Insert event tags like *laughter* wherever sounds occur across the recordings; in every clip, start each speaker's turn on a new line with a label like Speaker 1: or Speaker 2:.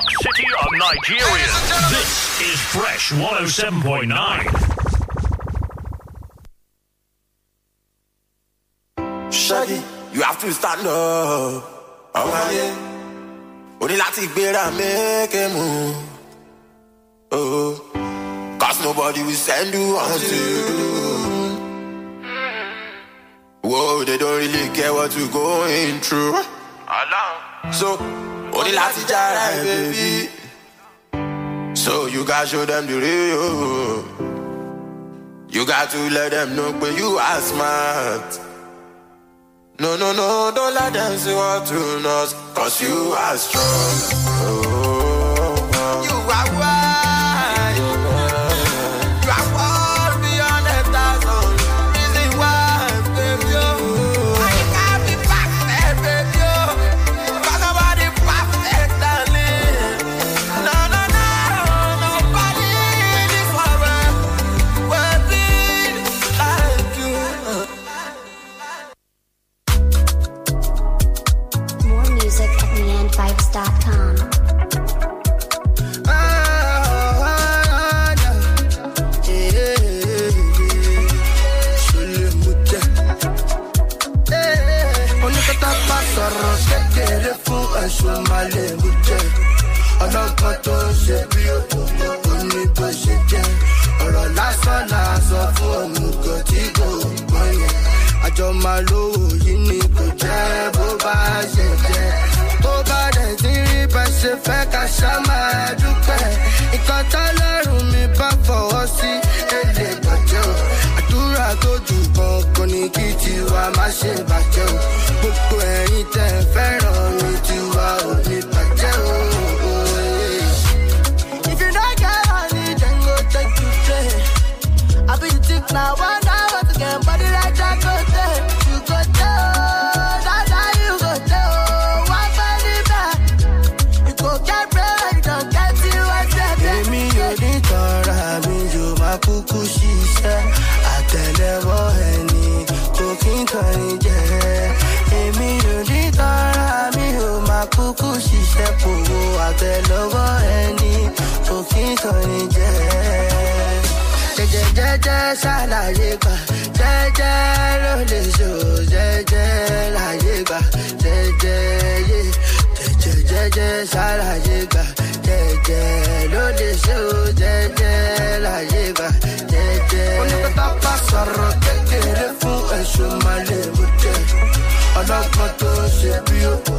Speaker 1: City of Nigeria. This is Fresh 107.9.
Speaker 2: Shaggy, you have to stand up. Oh, yeah. O ní láti gbéra make a move. Oh, cause nobody will send you until you do. Whoa, they don't really care what you're going through. So, o ní láti ẹ baby. So you gotta show them the real. You got to let them know but you are smart. No, no, no, don't let them see what you know, cause you are strong. Oh, oh, oh. you
Speaker 3: are wise. Ṣe bí òkùnkùn ó ní bó ṣe kò kò tó mi bá kọrin jẹ́ jẹjẹ jẹjẹ ṣàlàyé gbà sọ̀rọ̀ tó ṣe bí òkú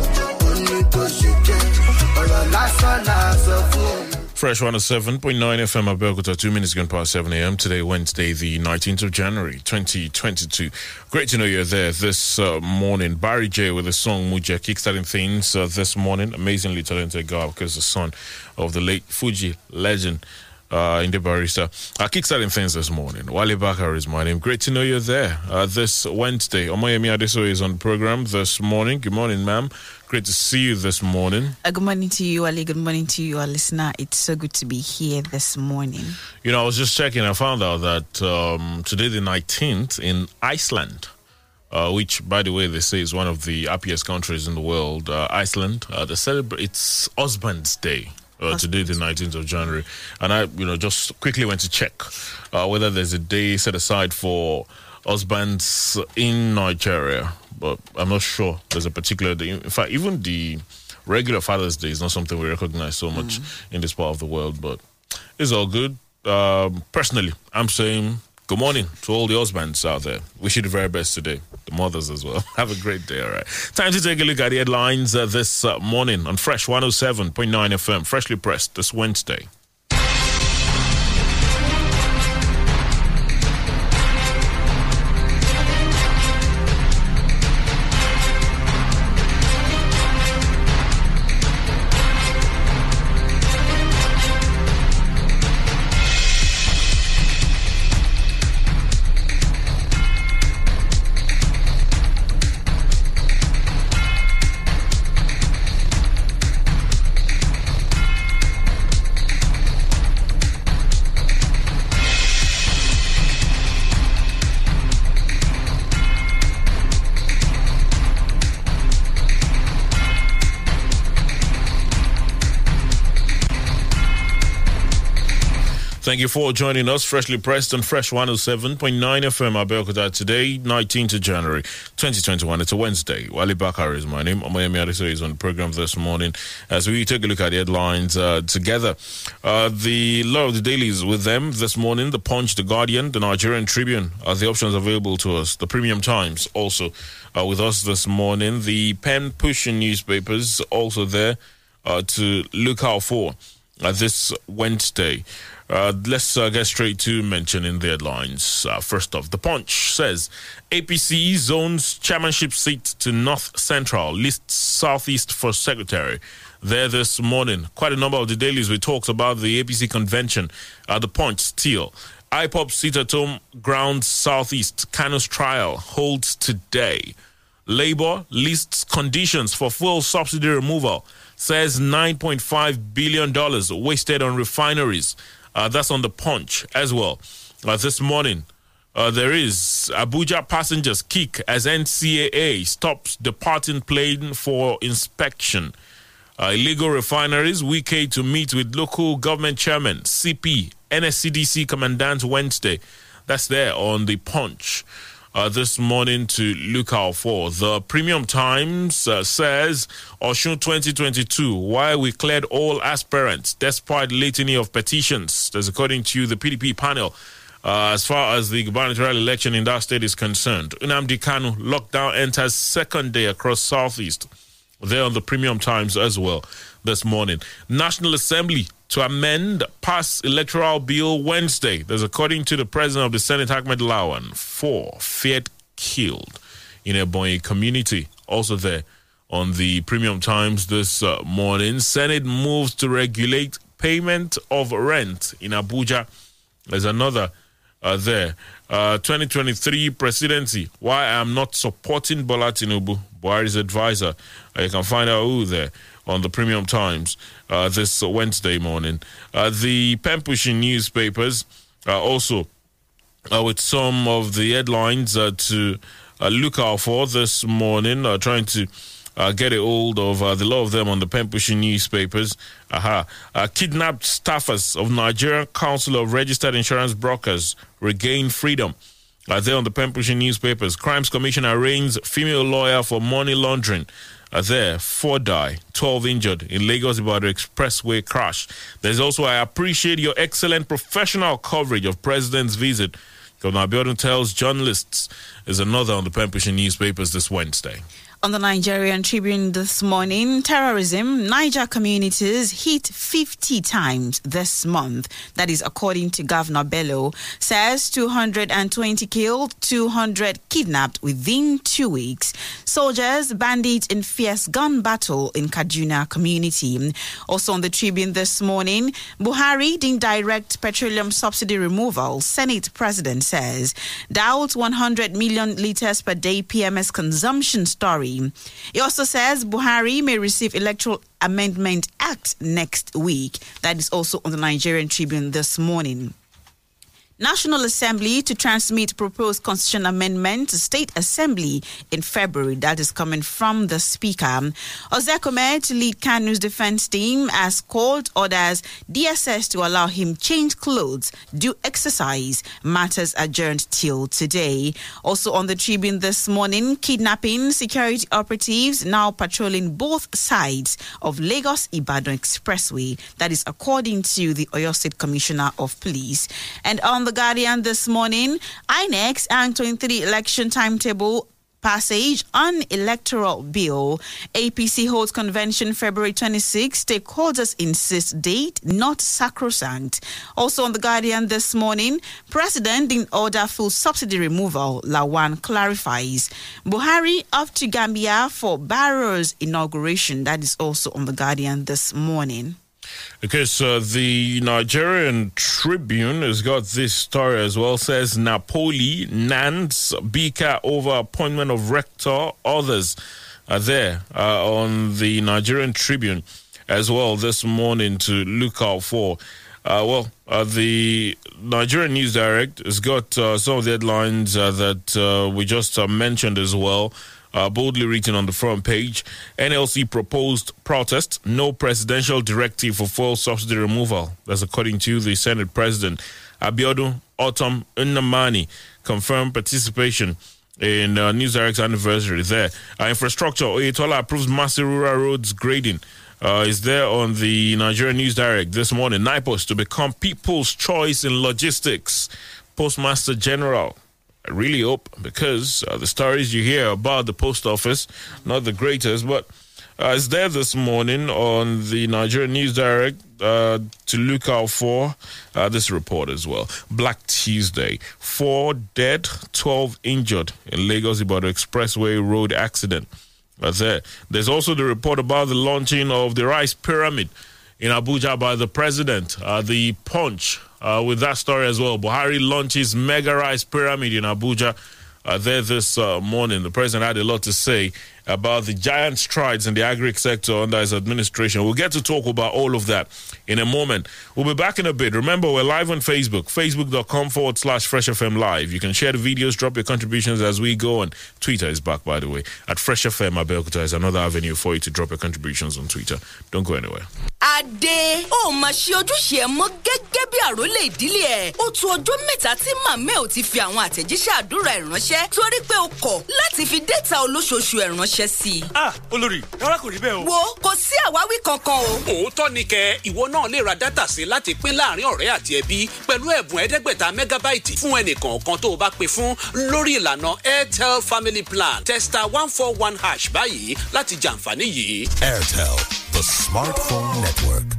Speaker 3: òní tó ṣe jẹ́ ọ̀rọ̀ lásán náà sọ fún.
Speaker 4: Fresh 107.9 FM Abeokuta, two minutes gone past 7 a.m. Today, Wednesday, the 19th of January, 2022. Great to know you're there this uh, morning. Barry Jhay with the song Muja kickstarting things uh, this morning. Amazingly talented guy because the son of the late Fuji legend. Uh, in the Barrister. Uh, kickstarting things this morning. Wale Bakar is my name. Great to know you're there uh, this Wednesday. Omoyemi Adeso is on the program this morning. Good morning, ma'am. Great to see you this morning.
Speaker 5: Uh, good morning to you, Ali. Good morning to you, our listener. It's so good to be here this morning.
Speaker 4: You know, I was just checking. I found out that um, today, the 19th, in Iceland, uh, which, by the way, they say is one of the happiest countries in the world, uh, Iceland, uh, they celebrate it's Husband's Day. Uh, today, the 19th of January, and I, you know, just quickly went to check uh, whether there's a day set aside for husbands in Nigeria, but I'm not sure there's a particular day. In fact, even the regular Father's Day is not something we recognize so much in this part of the world, but it's all good. Um, personally, I'm saying good morning to all the husbands out there. Wish you the very best today. The mothers as well. *laughs* Have a great day, all right. Time to take a look at the headlines uh, this uh, morning on Fresh 107.9 FM, freshly pressed this Wednesday. Thank you for joining us. Freshly pressed on Fresh 107.9 FM Abeokuta today, 19th of January 2021. It's a Wednesday. Wale Bakar is my name. Omoyemi Adeso is on the program this morning as we take a look at the headlines uh, together. Uh, the lot of the dailies with them this morning The Punch, The Guardian, The Nigerian Tribune are the options available to us. The Premium Times also uh, with us this morning. The pen pushing newspapers also there uh, to look out for uh, this Wednesday. Uh, let's uh, get straight to mentioning the headlines. Uh, first off, The Punch says APC zones chairmanship seat to North Central, lists Southeast for secretary. There this morning, quite a number of the dailies we talked about the APC convention. Uh, the Punch still. IPOB seat at home ground Southeast. Kanu's trial holds today. Labour lists conditions for full subsidy removal. Says $9.5 billion wasted on refineries. Uh, that's on the punch as well. Uh, this morning, uh, there is Abuja passengers kick as NCAA stops departing plane for inspection. Uh, illegal refineries, Wike to meet with local government chairman, CP, NSCDC commandant Wednesday. That's there on the punch. Uh, this morning to look out for. The Premium Times uh, says Osun 2022, why we cleared all aspirants despite litany of petitions. That's according to the PDP panel. Uh, as far as the gubernatorial election in that state is concerned, Nnamdi Kanu lockdown enters second day across Southeast. There on the Premium Times as well this morning. National Assembly to amend pass electoral bill Wednesday. There's according to the president of the Senate, Ahmed Lawan, four feared killed in a Ebonyi community. Also there on the Premium Times this uh, morning. Senate moves to regulate payment of rent in Abuja. There's another uh, there. Uh, 2023 presidency. Why I'm not supporting Bola Tinubu, Buhari's advisor. Uh, you can find out who there on the Premium Times uh, this Wednesday morning. Uh, the pen pushing newspapers uh, also with some of the headlines to look out for this morning, trying to uh, get a hold of uh, the lot of them on the pen pushing newspapers. Aha. Uh, kidnapped staffers of Nigerian Council of Registered Insurance Brokers regain freedom. Uh, there on the pen pushing newspapers. Crimes Commission arraigns female lawyer for money laundering. Uh, there, four die, 12 injured in Lagos Ibadan Expressway crash. There's also, I appreciate your excellent professional coverage of President's visit. Governor Abiodun tells journalists is another on the pushing newspapers this Wednesday.
Speaker 5: On the Nigerian Tribune this morning, terrorism, Niger communities hit 50 times this month. That is according to Governor Bello. Says 220 killed, 200 kidnapped within two weeks. Soldiers, bandits in fierce gun battle in Kaduna community. Also on the Tribune this morning, Buhari didn't direct petroleum subsidy removal. Senate President says doubts 100 million liters per day PMS consumption story He also says Buhari may receive Electoral Amendment Act next week. That is also on the Nigerian Tribune this morning. National Assembly to transmit proposed constitution amendment to State Assembly in February. That is coming from the Speaker. Ozekhome to lead Kanu's defense team as court orders DSS to allow him change clothes, do exercise. Matters adjourned till today. Also on the Tribune this morning, kidnapping security operatives now patrolling both sides of Lagos Ibadan Expressway. That is according to the Oyo State Commissioner of Police. And on the Guardian this morning, INEX and 23 election timetable passage on electoral bill. APC holds convention February 26. Stakeholders insist date not sacrosanct. Also on the Guardian this morning, President in order full subsidy removal. Lawan clarifies. Buhari off to Gambia for Barrow's inauguration. That is also on the Guardian this morning.
Speaker 4: Because uh, the Nigerian Tribune has got this story as well. Says Napoli, Nance, Bika over appointment of rector. Others are there uh, on the Nigerian Tribune as well this morning to look out for. Uh, well, uh, the Nigerian News Direct has got uh, some of the headlines uh, that we just mentioned as well. Uh, boldly written on the front page. NLC proposed protest, no presidential directive for fuel subsidy removal. That's according to the Senate President. Abiodun Autumn Nnamani confirmed participation in uh, News Direct's anniversary there. Uh, infrastructure, Oyetola approves massive rural roads grading. Uh, is there on the Nigerian News Direct this morning. NIPOS to become people's choice in logistics. Postmaster General. I really hope because uh, the stories you hear about the post office, not the greatest, but uh, it's there this morning on the Nigerian News Direct uh, to look out for uh, this report as well. Black Tuesday, four dead, 12 injured in Lagos Ibadan Expressway road accident. That's it. There's also the report about the launching of the rice pyramid in Abuja by the president. Uh, the punch uh, with that story as well. Buhari launches mega rice pyramid in Abuja. Uh, there this uh, morning, the president had a lot to say about the giant strides in the agri sector under his administration. We'll get to talk about all of that in a moment. We'll be back in a bit. Remember, we're live on Facebook, facebook.com forward slash Fresh FM Live. You can share the videos, drop your contributions as we go. And Twitter is back, by the way. At Fresh FM Abeokuta is another avenue for you to drop your contributions on Twitter. Don't go anywhere.
Speaker 6: Adé ó mà ṣe ojúṣe ẹ mọ́ gẹ́gẹ́ bí àrólé ìdílé ẹ̀. Ó tu ọjọ́ mẹ́ta tí ti fi àwọn àtẹ̀jíṣẹ́ àdúrà ẹ̀ ránṣẹ́ torí pé o kọ̀ láti fi dẹ́ta olóṣooṣù ẹ̀ ránṣẹ́ ránṣẹ́ sí i.
Speaker 7: ah olórí rárá kò rí bẹ́ẹ̀ o.
Speaker 6: wo kò sí àwáwí kankan o.
Speaker 8: òótọ́ ni kẹ ìwọ náà lè ra dátà sí láti pín láàárín ọ̀rẹ́ àti ẹbí pẹ̀lú ẹ̀bùn ẹ̀ẹ́dẹ́gbẹ̀ta mẹ́gábáìtì fún ẹnìkọ̀ọ̀kan tó o bá pè fún lórí ìlànà airtel family plan testa one four one hash báyìí láti jàǹfààní yìí.
Speaker 9: airtel the smartphone network.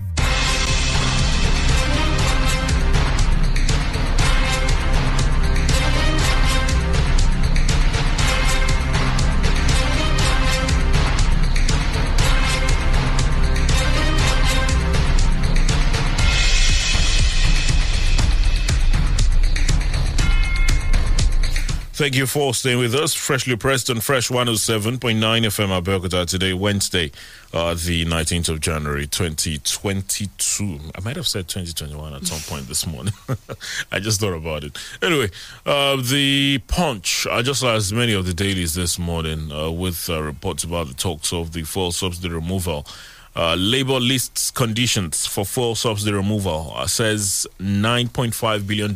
Speaker 4: Thank you for staying with us. Freshly pressed on Fresh 107.9 FM Abeokuta today, Wednesday, uh, the 19th of January, 2022. I might have said 2021 at some point this morning. *laughs* I just thought about it. Anyway, uh, the Punch, I just as many of the dailies this morning uh, with uh, reports about the talks of the fuel subsidy removal. Uh, labor lists conditions for fuel subsidy removal uh, says $9.5 billion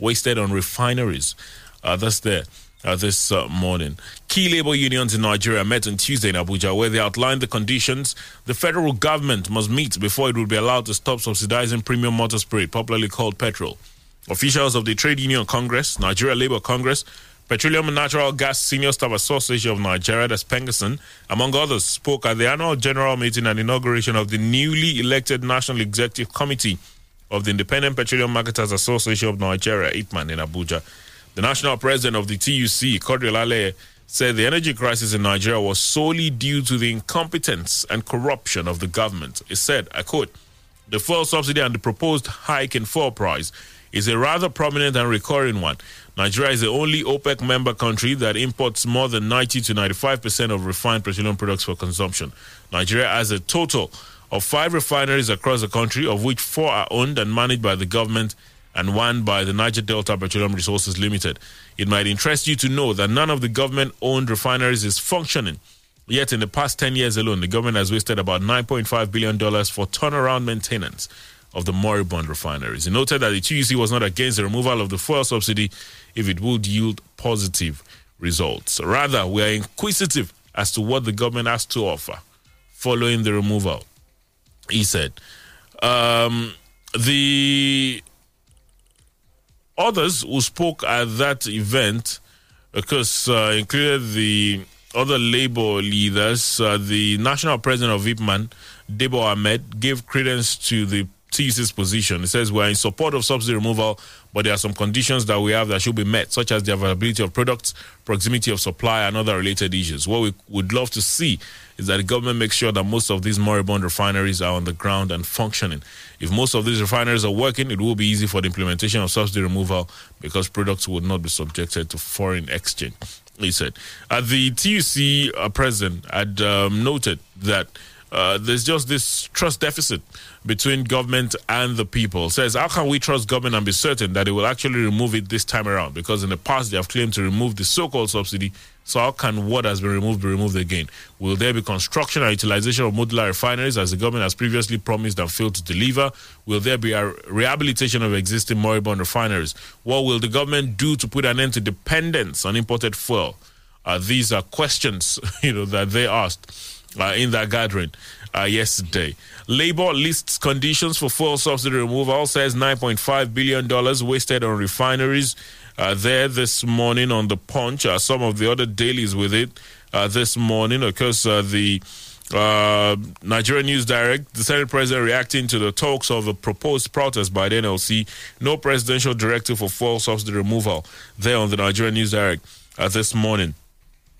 Speaker 4: wasted on refineries. Uh, that's there. Uh, this uh, morning. Key labor unions in Nigeria met on Tuesday in Abuja where they outlined the conditions the federal government must meet before it would be allowed to stop subsidizing premium motor spirit, popularly called petrol. Officials of the Trade Union Congress, Nigeria Labour Congress, Petroleum and Natural Gas Senior Staff Association of Nigeria, that's PENGASSAN, among others, spoke at the annual general meeting and inauguration of the newly elected National Executive Committee of the Independent Petroleum Marketers Association of Nigeria, IPMAN, in Abuja. The national president of the TUC, Quadri Ale, said the energy crisis in Nigeria was solely due to the incompetence and corruption of the government. He said, I quote, the fuel subsidy and the proposed hike in fuel price is a rather prominent and recurring one. Nigeria is the only OPEC member country that imports more than 90 to 95% of refined petroleum products for consumption. Nigeria has a total of five refineries across the country, of which four are owned and managed by the government and one by the Niger Delta Petroleum Resources Limited. It might interest you to know that none of the government owned refineries is functioning. Yet, in the past 10 years alone, the government has wasted about $9.5 billion for turnaround maintenance of the moribund refineries. He noted that the TUC was not against the removal of the fuel subsidy if it would yield positive results. Rather, we are inquisitive as to what the government has to offer following the removal. He said, um, the others who spoke at that event, of course, uh, included the other labor leaders. Uh, the national president of IPMAN, Debo Ahmed, gave credence to the TUC's position. It says we're in support of subsidy removal, but there are some conditions that we have that should be met, such as the availability of products, proximity of supply, and other related issues. What we would love to see is that the government makes sure that most of these moribund refineries are on the ground and functioning. If most of these refineries are working, it will be easy for the implementation of subsidy removal because products would not be subjected to foreign exchange. He said. At the TUC uh, president had um, noted that uh, there's just this trust deficit between government and the people. Says, how can we trust government and be certain that they will actually remove it this time around? Because in the past they have claimed to remove the so-called subsidy. So how can what has been removed be removed again? Will there be construction and utilization of modular refineries as the government has previously promised and failed to deliver? Will there be a rehabilitation of existing moribund refineries? What will the government do to put an end to dependence on imported fuel? Uh, these are questions, *laughs* you know, that they asked uh, in that gathering uh, yesterday. Labor lists conditions for fuel subsidy removal, says $9.5 billion wasted on refineries. Uh, there this morning on the punch, uh, some of the other dailies with it uh, this morning, because uh, the uh, Nigerian News Direct, the Senate President reacting to the talks of a proposed protest by the NLC, no presidential directive for fuel subsidy removal there on the Nigerian News Direct uh, this morning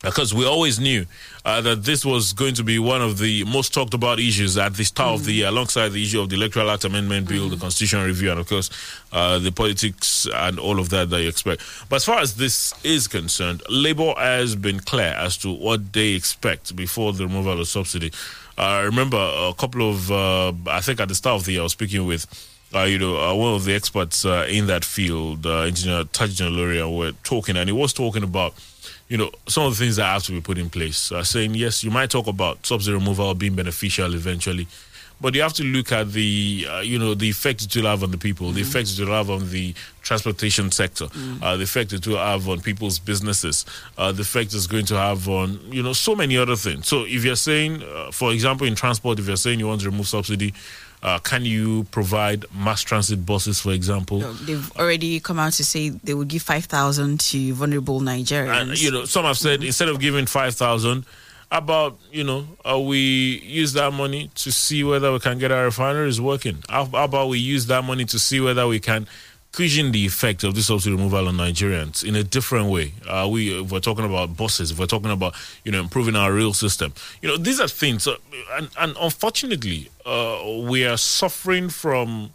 Speaker 4: because we always knew uh, that this was going to be one of the most talked about issues at the start mm. of the year, alongside the issue of the Electoral Act Amendment Bill, mm. the Constitutional Review, and of course, uh, the politics and all of that that you expect. But as far as this is concerned, Labour has been clear as to what they expect before the removal of subsidy. I remember a couple of, uh, I think at the start of the year, I was speaking with. Uh, you know, uh, one of the experts uh, in that field, uh, Engineer Tajuddin Olorie, were talking, and he was talking about you know, some of the things that have to be put in place. Uh, saying, yes, you might talk about subsidy removal being beneficial eventually, but you have to look at the, uh, you know, the effect it will have on the people, mm-hmm. the effect it will have on the transportation sector, mm-hmm. uh, the effect it will have on people's businesses, uh, the effect it's going to have on, you know, so many other things. So if you're saying, uh, for example, in transport, if you're saying you want to remove subsidy, uh, can you provide mass transit buses, for example? No,
Speaker 5: they've already come out to say they would give 5,000 to vulnerable Nigerians.
Speaker 4: And, you know, some have said mm-hmm. instead of giving 5,000, about, you know, uh, we use that money to see whether we can get our refineries working? How, how about we use that money to see whether we can cushion the effect of this subsidy removal on Nigerians in a different way. Uh, we, if we're talking about buses, if we're talking about you know improving our rail system, you know these are things, uh, and, and unfortunately, uh, we are suffering from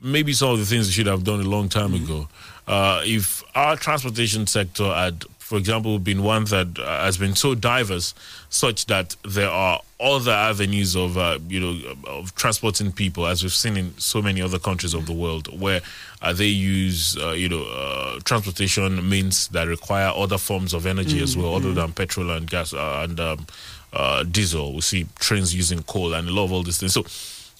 Speaker 4: maybe some of the things we should have done a long time mm-hmm. ago. Uh, if our transportation sector had for example, been one that uh, has been so diverse, such that there are other avenues of uh, you know of transporting people, as we've seen in so many other countries of the world, where uh, they use uh, you know uh, transportation means that require other forms of energy mm-hmm. as well, other mm-hmm. than petrol and gas uh, and um, diesel. We see trains using coal and a lot of all these things. So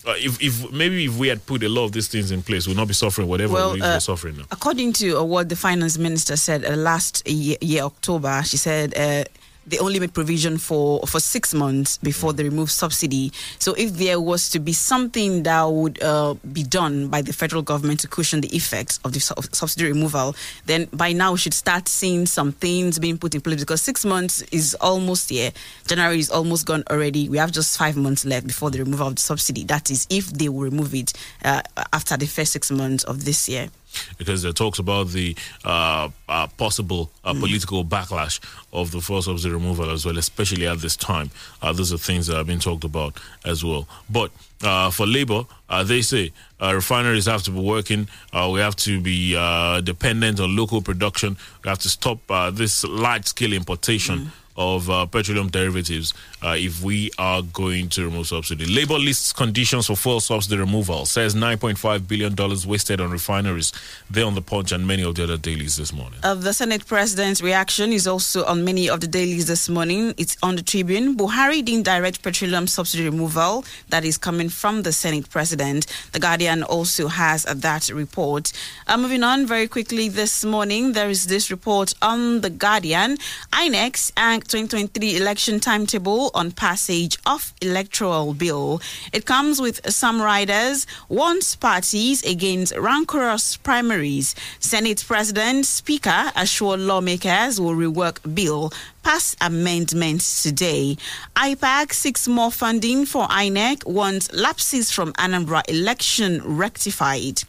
Speaker 4: uh, if, if maybe if we had put a lot of these things in place, we'll not be suffering whatever well, we're uh, suffering now.
Speaker 5: According to uh, what the finance minister said uh, last year, year, October, she said uh, they only made provision for for six months before they remove subsidy. So if there was to be something that would uh, be done by the federal government to cushion the effects of the su- subsidy removal, then by now we should start seeing some things being put in place because six months is almost here. January is almost gone already. We have just five months left before the removal of the subsidy. That is if they will remove it uh, after the first six months of this year
Speaker 4: because there talks about the uh, uh, possible uh, mm. political backlash of the force of the removal as well, especially at this time. Uh, those are things that have been talked about as well. But uh, for Labour, uh, they say refineries have to be working. we have to be dependent on local production. We have to stop this large scale importation. Mm of uh, petroleum derivatives uh, if we are going to remove subsidy. Labour lists conditions for fuel subsidy removal, says $9.5 billion wasted on refineries. They're on the punch and many of the other dailies this morning.
Speaker 5: Uh, the Senate President's reaction is also on many of the dailies this morning. It's on the Tribune. Buhari didn't direct petroleum subsidy removal that is coming from the Senate President. The Guardian also has that report. Uh, moving on very quickly this morning, there is this report on the Guardian. INEX and 2023 election timetable on passage of electoral bill. It comes with some riders, wants parties against rancorous primaries. Senate President Speaker assure lawmakers will rework bill pass amendments today. IPAC seeks more funding for INEC, wants lapses from Anambra election rectified.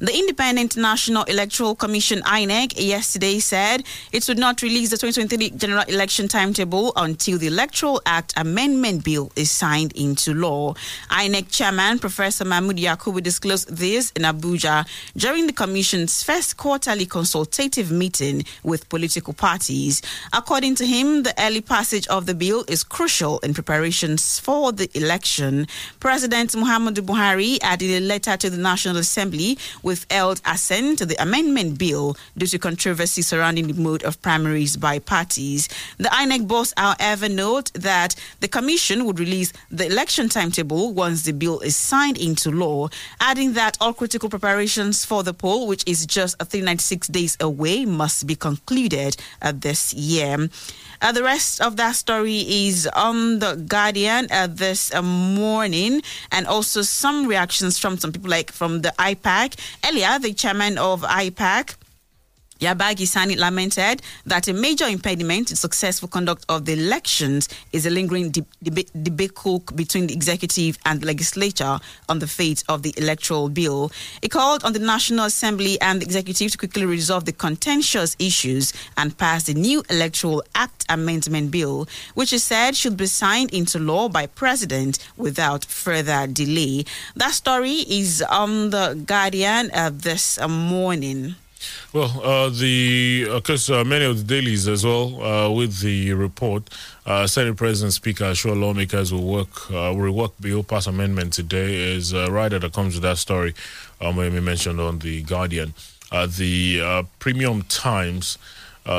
Speaker 5: The Independent National Electoral Commission INEC yesterday said it would not release the 2023 general election timetable until the Electoral Act Amendment Bill is signed into law. INEC Chairman Professor Mahmood Yakubu disclosed this in Abuja during the Commission's first quarterly consultative meeting with political parties. According to him, the early passage of the bill is crucial in preparations for the election. President Muhammadu Buhari added a letter to the National Assembly withheld assent to the amendment bill due to controversy surrounding the mode of primaries by parties. The INEC boss, however, note that the commission would release the election timetable once the bill is signed into law, adding that all critical preparations for the poll, which is just 396 days away, must be concluded uh, this year. Uh, the rest of that story is on the Guardian uh, this uh, morning, and also some reactions from some people, like from the IPAC. Earlier, the chairman of IPAC. Yabagi Sani lamented that a major impediment to successful conduct of the elections is a lingering deb- deb- debacle between the executive and the legislature on the fate of the electoral bill. He called on the National Assembly and the executive to quickly resolve the contentious issues and pass the new Electoral Act Amendment Bill, which he said should be signed into law by President without further delay. That story is on the Guardian uh, this morning.
Speaker 4: Well, uh, the because uh, many of the dailies as well uh, with the report, uh, Senate President Speaker sure lawmakers will work uh, will work bill pass amendment today is a right that comes with that story. Um, we mentioned on the Guardian, the Premium Times,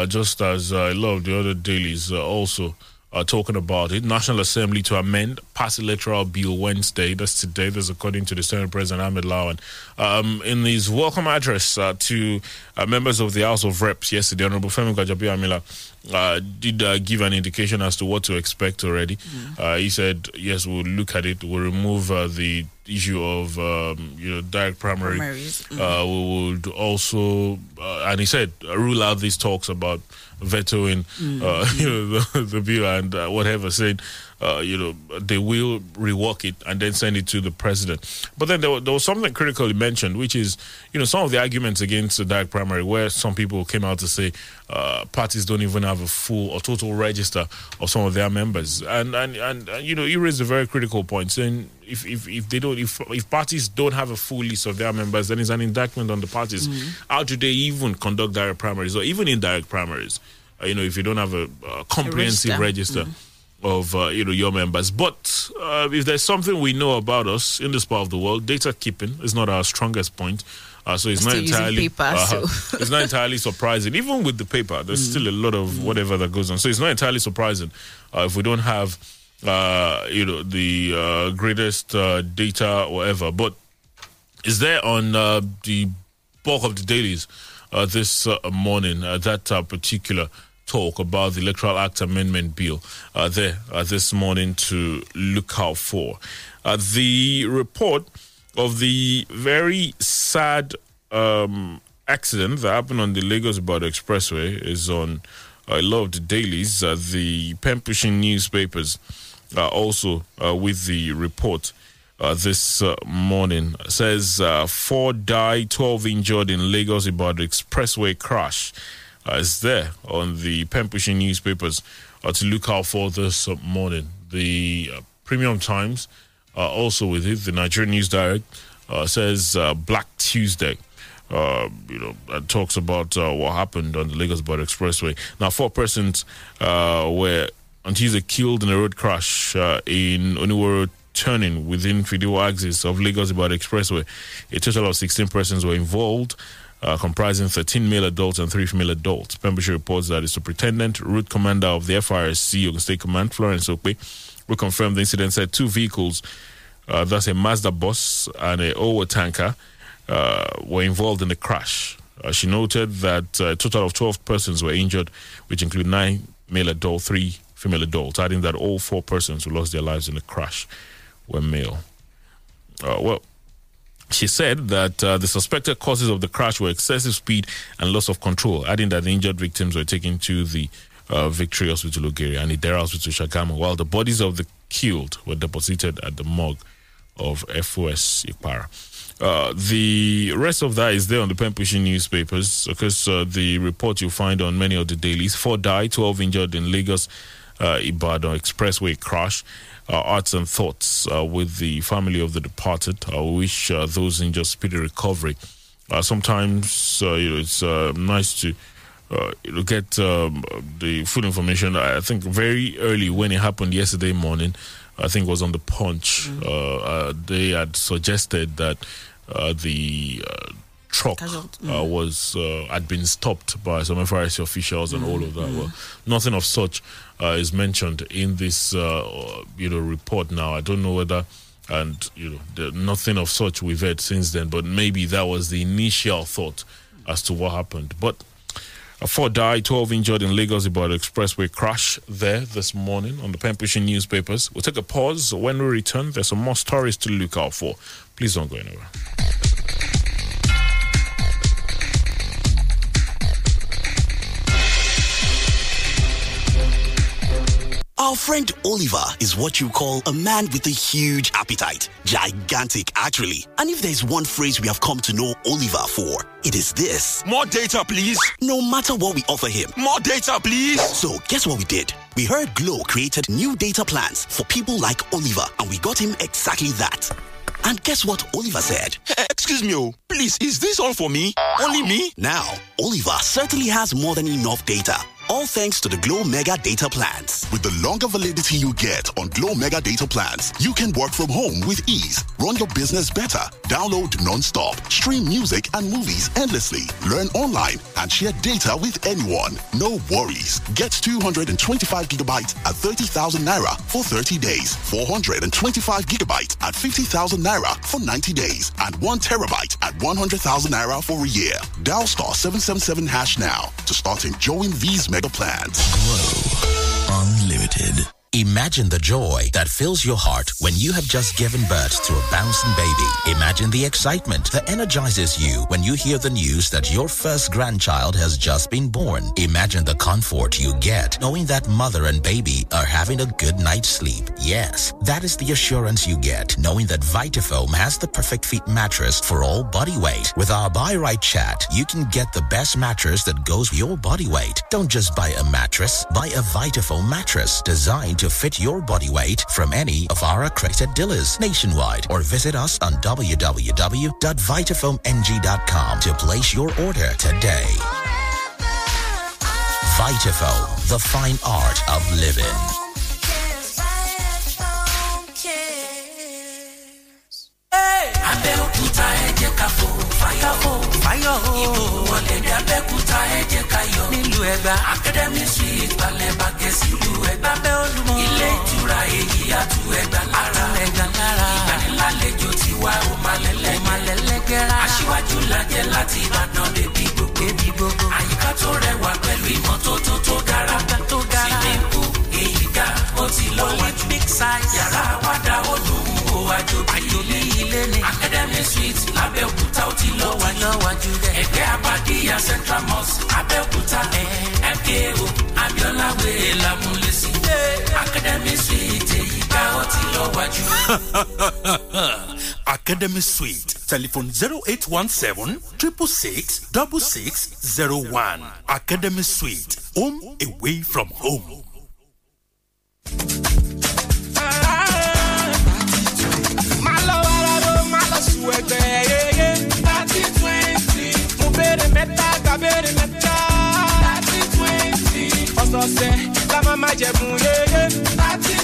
Speaker 4: just as a lot of the other dailies also uh, talking about it. National Assembly to amend pass electoral bill Wednesday. That's today. That's according to the Senate President Ahmed Lawan. Um, in his welcome address uh, to uh, members of the House of Reps yesterday, Honorable Femi Gbajabiamila uh, did uh, give an indication as to what to expect already. Mm. he said, "Yes, we'll look at it. We'll remove the issue of um, you know direct primary. Mm. we would also, and he said, rule out these talks about." Vetoing mm. uh, *laughs* you know the, the bill and uh, whatever, saying uh, you know they will rework it and then send it to the president. But then there, was, there was something critically mentioned, which is you know some of the arguments against the direct primary, where some people came out to say uh, parties don't even have a full or total register of some of their members, and and and, and you know he raised a very critical point, saying if, if, if they don't if if parties don't have a full list of their members, then it's an indictment on the parties. Mm. How do they even conduct direct primaries or even indirect primaries? Uh, you know, if you don't have a, a comprehensive a register. register. Mm of uh, you know your members. But uh, if there's something we know about us in this part of the world, data keeping is not our strongest point. Uh, so it's not entirely
Speaker 5: paper, uh-huh. so. *laughs*
Speaker 4: it's not entirely surprising. Even with the paper, there's mm. still a lot of mm. whatever that goes on. So it's not entirely surprising uh, if we don't have uh, you know the uh, greatest data or whatever. But is there on the bulk of the dailies this morning that particular talk about the Electoral Act Amendment Bill uh, there uh, this morning to look out for. Uh, the report of the very sad um, accident that happened on the Lagos Ibadan Expressway is on a lot of the dailies. Uh, the pen pushing newspapers uh, also uh, with the report. Uh, this uh, morning says uh, four died, 12 injured in Lagos Ibadan Expressway crash uh, is there on the pen pushing newspapers uh, to look out for this uh, morning. The uh, Premium Times, uh, also with it, the Nigerian News Direct uh, says Black Tuesday. you know, talks about what happened on the Lagos Border Expressway. Now, four persons were on Tuesday killed in a road crash in Oniworo turning within Fidiwo axis of Lagos Ibadan Expressway. A total of 16 persons were involved uh, comprising 13 male adults and 3 female adults. Pembrokeshire reports that the superintendent, route commander of the FRSC, Ogun State Command, Florence Okpe, will confirm the incident said two vehicles, uh, that's a Mazda bus and a Owo tanker, uh, were involved in the crash. Uh, she noted that uh, a total of 12 persons were injured, which include nine male adults, three female adults, adding that all four persons who lost their lives in the crash were male. Uh, well, she said that uh, the suspected causes of the crash were excessive speed and loss of control, adding that the injured victims were taken to the uh, Victory Hospital Ogeria and Idera Hospital Shagamu, while the bodies of the killed were deposited at the morgue of FOS Ikpara. Uh, the rest of that is there on the pen pushing newspapers because uh, the report you find on many of the dailies. Four died, 12 injured in Lagos uh, Ibadan expressway crash. Uh, arts and thoughts uh, with the family of the departed. I wish uh, those injured speedy recovery. Uh, sometimes uh, you know, it's uh, nice to uh, you get um, the full information. I think very early when it happened yesterday morning, I think it was on the Punch. Uh, uh, they had suggested that uh, the uh, truck uh, was uh, had been stopped by some FRC officials and all of that. Well, nothing of such uh, is mentioned in this uh, you know report. Now I don't know whether. And you know, the, nothing of such we've heard since then. But maybe that was the initial thought as to what happened. But Four died, 12 injured in Lagos Ibadan Expressway crash there this morning on the pen pushing newspapers. We'll take a pause. When we return, there's some more stories to look out for. Please don't go anywhere.
Speaker 10: Our friend Oliver is what you call a man with a huge appetite. Gigantic, actually. And if there's one phrase we have come to know Oliver for, it is this.
Speaker 11: More data, please.
Speaker 10: No matter what we offer him.
Speaker 11: More data, please.
Speaker 10: So, guess what we did? We heard Glo created new data plans for people like Oliver, and we got him exactly that. And guess what Oliver said? *laughs*
Speaker 11: Excuse me, oh. Please, is this all for me? Only me?
Speaker 10: Now, Oliver certainly has more than enough data. All thanks to the Glo Mega Data Plans.
Speaker 12: With the longer validity you get on Glo Mega Data Plans, you can work from home with ease, run your business better, download non-stop, stream music and movies endlessly, learn online, and share data with anyone. No worries. Get 225 gigabytes at 30,000 naira for 30 days, 425 gigabytes at 50,000 naira for 90 days, and 1 terabyte at 100,000 naira for a year. Dial star 777 hash now to start enjoying these mega plans.
Speaker 9: Unlimited. Imagine the joy that fills your heart when you have just given birth to a bouncing baby. Imagine the excitement that energizes you when you hear the news that your first grandchild has just been born. Imagine the comfort you get knowing that mother and baby are having a good night's sleep. Yes, that is the assurance you get knowing that Vitafoam has the perfect fit mattress for all body weight. With our Buy Right chat, you can get the best mattress that goes with your body weight. Don't just buy a mattress, buy a Vitafoam mattress designed to fit your body weight from any of our accredited dealers nationwide or visit us on www.vitafoamng.com to place your order today. Vitafoam, the fine art of living.
Speaker 13: Abẹ́òkúta ẹ jẹ́ ká fò fáyọ̀. Fáyọ̀. Ìbò wọlé ní Abẹ́òkúta ẹ jẹ́ ká yọ̀. Nílùú Ẹ̀gbá. Academy Suite balẹ̀ bàgẹ́ sílùú Ẹ̀gbá. Lábẹ́ Olúmọ. Ilé ìtura èyí àtú Ẹ̀gbá lára. Ẹ̀gbá lára. Ìgbanilálejò ti wá o máa lẹ́lẹ́gẹ́. O máa lẹ́lẹ́gẹ́ra. Aṣíwájú lajẹ́ láti Ìbàdàn débi gbogbo. Débi gbogbo. Àyíká tó rẹwà pẹ̀lú ìmọ́tótó tó dára. Tó dára. Swimming pool èyí ga ó ti lọ wájú. Big size. Yàrá ni. Academy Suite lábẹ́òkúta ó ti lọ wájú. wájú rẹ̀. Ẹgbẹ́ Abadíyà Central Mosque Abẹ́òkúta. MKO Abiola Way Lamulesi. Academy Suite èyí ga ó ti lọ wájú.
Speaker 14: Academy *laughs* Suite. Telephone 0817 666 6601. Academy Suite. Home away from home.
Speaker 15: Ọ̀sọ̀ọ̀sẹ̀ la máa máa jẹ̀bùn.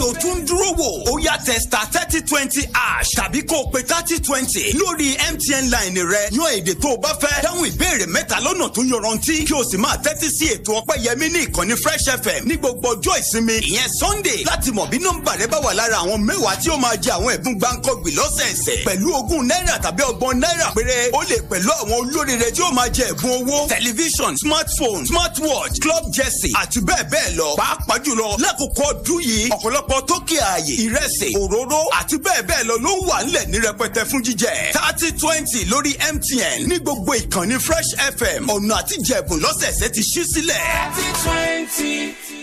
Speaker 16: Ló tún dúró wò. Ó yá testa thirty twenty ash tàbí kó o pe thirty twenty lórí mtn line rẹ. Yan èdè tó o bá fẹ́ dáhùn ìbéèrè mẹ́ta lọ́nà tó yọrantí kí o sì máa tẹ́tí sí ètò ọpẹ́yẹmí ní ìkànnì fresh fm ní gbogbo ọjọ́ ìsinmi. Ìyẹn sunday láti mọ̀ bí nọ́mbà rẹ bá wà lára àwọn mẹ́wàá tí ó máa jẹ àwọn ẹ̀bùn gbáǹkọ́gbì lọ́sẹ̀ẹsẹ̀. Pẹ̀lú ogún náírà tàbí ọgbọ̀n náírà péré ó lè pẹ̀lú àwọn olóríire tí ó máa jẹ ẹ̀bùn owó. Tẹlifíṣàn smartphone smartwatch club jersey àti bẹ́ẹ̀ bẹ́ẹ̀ lọ. Pàápàá jùlọ lákòókò ọdún yìí ọ̀pọ̀lọpọ̀ tókè ààyè ìrẹsì òróró àti bẹ́ẹ̀ bẹ́ẹ̀ lọ ló wà nílẹ̀ ní rẹpẹtẹ fún jíjẹ thirty twenty lórí mtn ní gbogbo ìkànnì fresh fm ọ̀nà àtijẹ̀bùn lọ́sẹ̀ẹ̀sẹ̀ ti ṣí sílẹ̀.
Speaker 15: thirty twenty.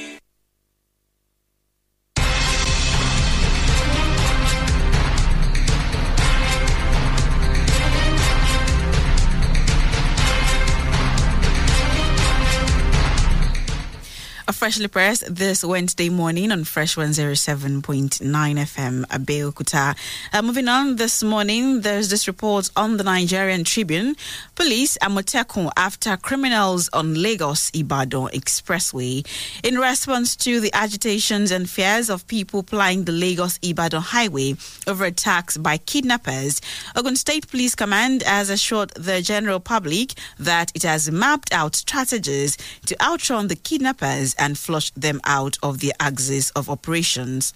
Speaker 5: Freshly pressed this Wednesday morning on Fresh 107.9 FM, Abeokuta. Uh, moving on this morning, there's this report on the Nigerian Tribune. Police Amotekun after criminals on Lagos Ibadan Expressway. In response to the agitations and fears of people plying the Lagos Ibadan Highway over attacks by kidnappers, Ogun State Police Command has assured the general public that it has mapped out strategies to outrun the kidnappers and flush them out of the axis of operations.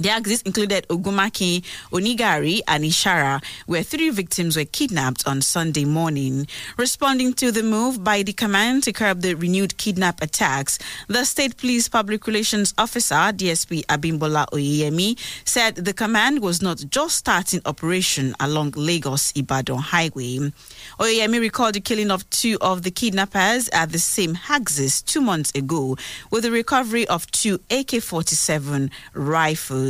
Speaker 5: The axis included Ogumaki, Onigari, and Ishara, where three victims were kidnapped on Sunday morning. Responding to the move by the command to curb the renewed kidnap attacks, the State Police Public Relations Officer, DSP Abimbola Oyeyemi, said the command was not just starting operation along Lagos Ibadan Highway. Oyeyemi recalled the killing of two of the kidnappers at the same axis two months ago, with the recovery of two AK 47 rifles.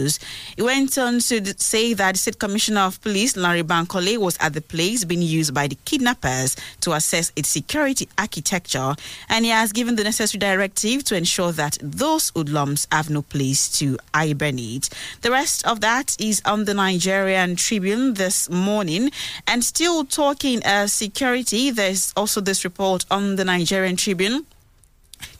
Speaker 5: He went on to say that the State Commissioner of Police, Lanre Bankole, was at the place being used by the kidnappers to assess its security architecture, and he has given the necessary directive to ensure that those hoodlums have no place to hibernate. The rest of that is on the Nigerian Tribune this morning, and still talking uh, security, there's also this report on the Nigerian Tribune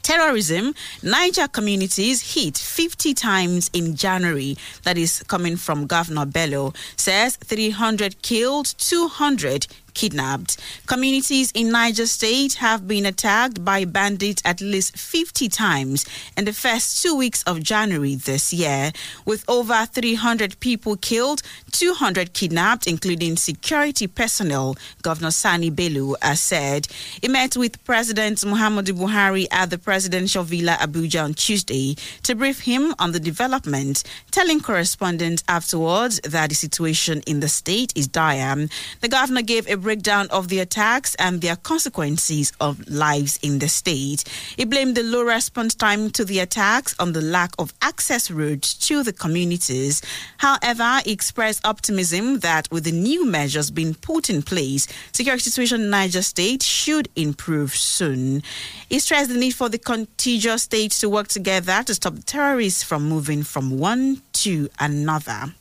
Speaker 5: terrorism, Niger communities hit 50 times in January. That is coming from Governor Bello. Says 300 killed, 200 kidnapped. Communities in Niger State have been attacked by bandits at least 50 times in the first two weeks of January this year, with over 300 people killed, 200 kidnapped, including security personnel, Governor Sani Bello has said. He met with President Muhammadu Buhari at the presidential villa Abuja on Tuesday to brief him on the development, telling correspondents afterwards that the situation in the state is dire. The governor gave a breakdown of the attacks and their consequences of lives in the state. He blamed the low response time to the attacks on the lack of access roads to the communities. However, he expressed optimism that with the new measures being put in place, security situation in Niger State should improve soon. He stressed the need for the contiguous states to work together to stop terrorists from moving from one to another.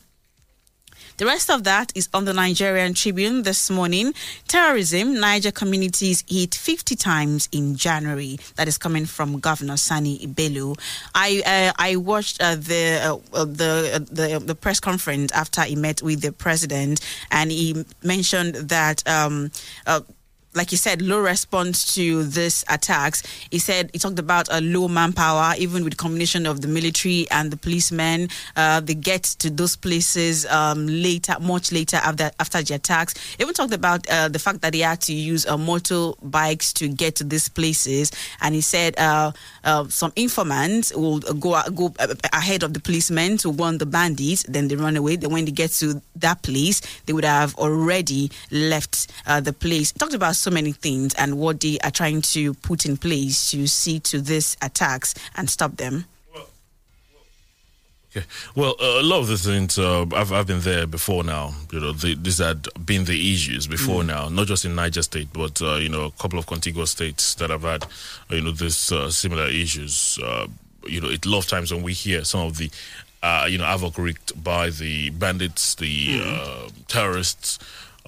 Speaker 5: The rest of that is on the Nigerian Tribune this morning. Terrorism, Niger communities hit 50 times in January. That is coming from Governor Sani Bello. I uh, I watched uh, the, uh, the the the press conference after he met with the president, and he mentioned that. Um, uh, like you said, low response to this attacks. He said he talked about a low manpower, even with combination of the military and the policemen. Uh, they get to those places um, later, much later after after the attacks. Even talked about uh, the fact that he had to use uh, motorbikes to get to these places, and he said uh, uh, some informants will go go ahead of the policemen to warn the bandits. Then they run away. Then when they get to that place, they would have already left uh, the place. He talked about so many things and what they are trying to put in place to see to these attacks and stop them.
Speaker 4: Okay. Well, uh, a lot of the things uh, I've I've been there before now. You know, the, these had been the issues before
Speaker 17: Mm.
Speaker 4: now, not just in Niger State, but uh, you know, a couple of contiguous states that have had you know this uh, similar issues. Uh, you know, it a lot of times when we hear some of the uh, you know havoc wreaked by the bandits, the uh, terrorists.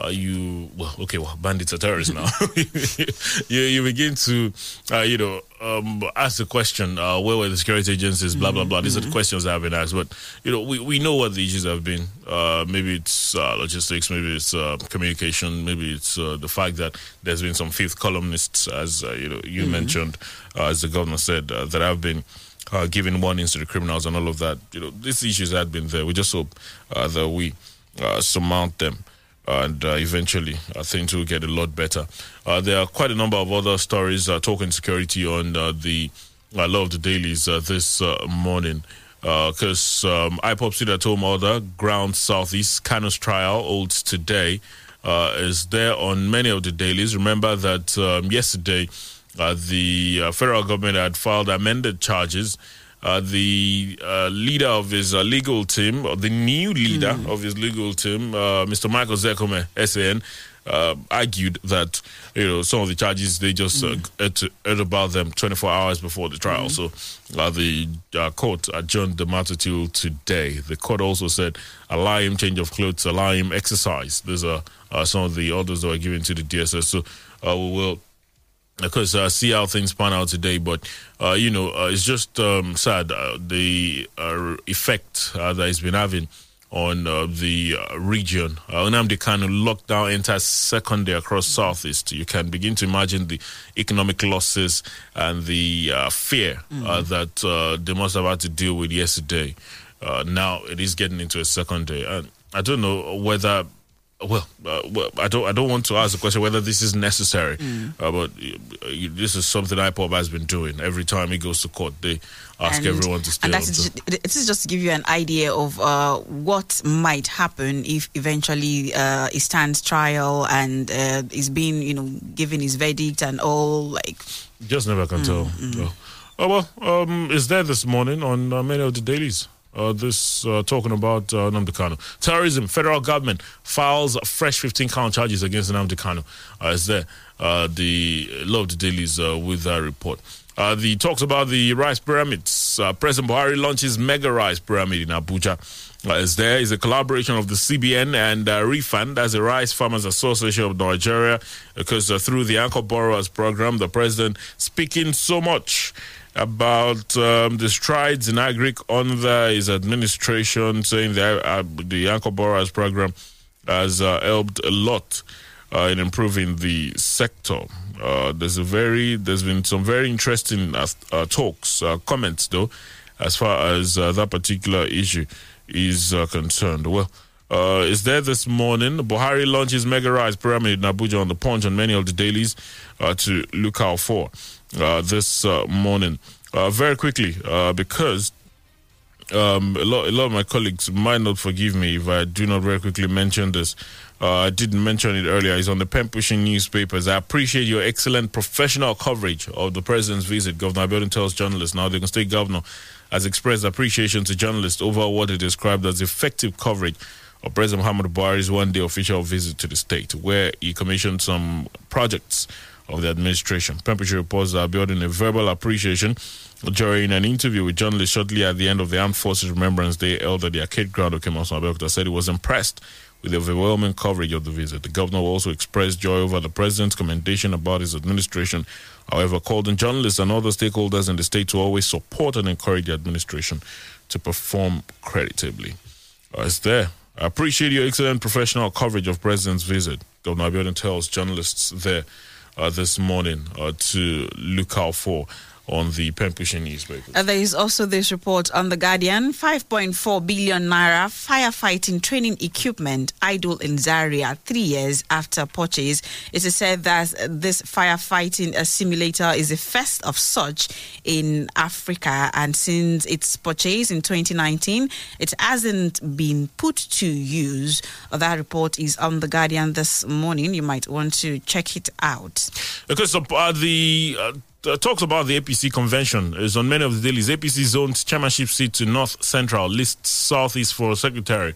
Speaker 4: Uh, you well, okay, well, bandits are terrorists now. *laughs* you you begin to, uh, you know, um, ask the question: uh, Where were the security agencies? Blah blah blah. These are the questions that have been asked. But you know, we, we know what the issues have been. Uh, maybe it's uh, logistics. Maybe it's uh, communication. Maybe it's uh, the fact that there's been some fifth columnists, as uh, you know, you
Speaker 17: Mhm.
Speaker 4: mentioned, uh, as the governor said, uh, that have been. Uh, giving warnings to the criminals and all of that, you know, these issues had been there. We just hope uh, that we uh, surmount them and uh, eventually uh, things will get a lot better. Uh, there are quite a number of other stories uh, talking security on uh, the a lot of the dailies uh, this uh, morning. Because um, IPOB City at home order, ground southeast, Kanu's trial holds today, uh, is there on many of the dailies. Remember that um, yesterday uh, the uh, federal government had filed amended charges. Uh, the uh, leader of his uh, legal team, or the new leader of his legal team, uh, Mr. Mike Ozekhome, SAN, uh, argued that you know some of the charges they just uh, heard, to, heard about them 24 hours before the trial. So uh, the uh, court adjourned the matter till today. The court also said allow him change of clothes, allow him exercise. These are uh, some of the orders that were given to the DSS. So uh, we will because uh, see how things pan out today. But uh, you know, uh, it's just um, sad uh, the uh, effect uh, that it's been having on the region. Uh, Nnamdi Kanu lockdown enters second day across southeast. You can begin to imagine the economic losses and the fear
Speaker 5: Mm-hmm.
Speaker 4: that they must have had to deal with yesterday. now it is getting into a second day, and I don't know whether well, uh, well, I don't. I don't want to ask the question whether this is necessary,
Speaker 5: Mm.
Speaker 4: uh, but uh, this is something IPOB has been doing every time he goes to court. They ask
Speaker 5: And-
Speaker 4: everyone to stay
Speaker 5: and
Speaker 4: on.
Speaker 5: that is,
Speaker 4: to-
Speaker 5: ju- this is just to give you an idea of uh, what might happen if eventually uh, he stands trial and uh, is being, you know, given his verdict and all. Like,
Speaker 4: Just never can tell. Oh. Oh, well, um, is there this morning on uh, many of the dailies. Uh, this uh, talking about uh, Nnamdi Kanu. Terrorism. Federal government files fresh 15 count charges against Nnamdi Kanu. Uh, is there uh, the law of dailies uh, with that report? Uh, the talks about the rice pyramids. President Buhari launches mega rice pyramid in Abuja. Is there is a collaboration of the CBN and uh, RIFAN as the Rice Farmers Association of Nigeria because through the Anchor Borrowers Program, the president speaking so much about um, the strides in agric under his administration, saying that uh, the Anchor Borrowers Program has uh, helped a lot uh, in improving the sector. Uh, there's a very, there's been some very interesting uh, uh, talks, comments though, as far as that particular issue is concerned. Well, uh, is there this morning? Buhari launches Mega Rise Pyramid in Abuja on the punch on many of the dailies uh, to look out for uh, this uh, morning. Uh, very quickly, uh, because um, a lot, a lot of my colleagues might not forgive me if I do not very quickly mention this. Uh, I didn't mention it earlier. It's on the pen pushing newspapers. I appreciate your excellent professional coverage of the president's visit. Governor Abiodun tells journalists now the state governor has expressed appreciation to journalists over what he described as effective coverage of President Muhammad Buhari's one-day official visit to the state, where he commissioned some projects of the administration. Pembrokeshire reports that Abiodun a verbal appreciation during an interview with journalists shortly at the end of the Armed Forces Remembrance Day held at the arcade ground of Kemosan Abeokuta said he was impressed with the overwhelming coverage of the visit. The governor also expressed joy over the president's commendation about his administration, however, called on journalists and other stakeholders in the state to always support and encourage the administration to perform creditably. Uh, it's there. I appreciate your excellent professional coverage of President's visit. Governor Abiodun tells journalists there uh, this morning uh, to look out for on the pen pushing newspaper.
Speaker 5: Uh, there is also this report on The Guardian 5.4 billion naira firefighting training equipment idle in Zaria three years after purchase. It is said that this firefighting uh, simulator is the first of such in Africa, and since its purchase in 2019, it hasn't been put to use. Uh, that report is on The Guardian this morning. You might want to check it out.
Speaker 4: Because uh, the uh, uh, talks about the APC convention is on many of the dailies. APC zones chairmanship seat to North Central lists Southeast for secretary.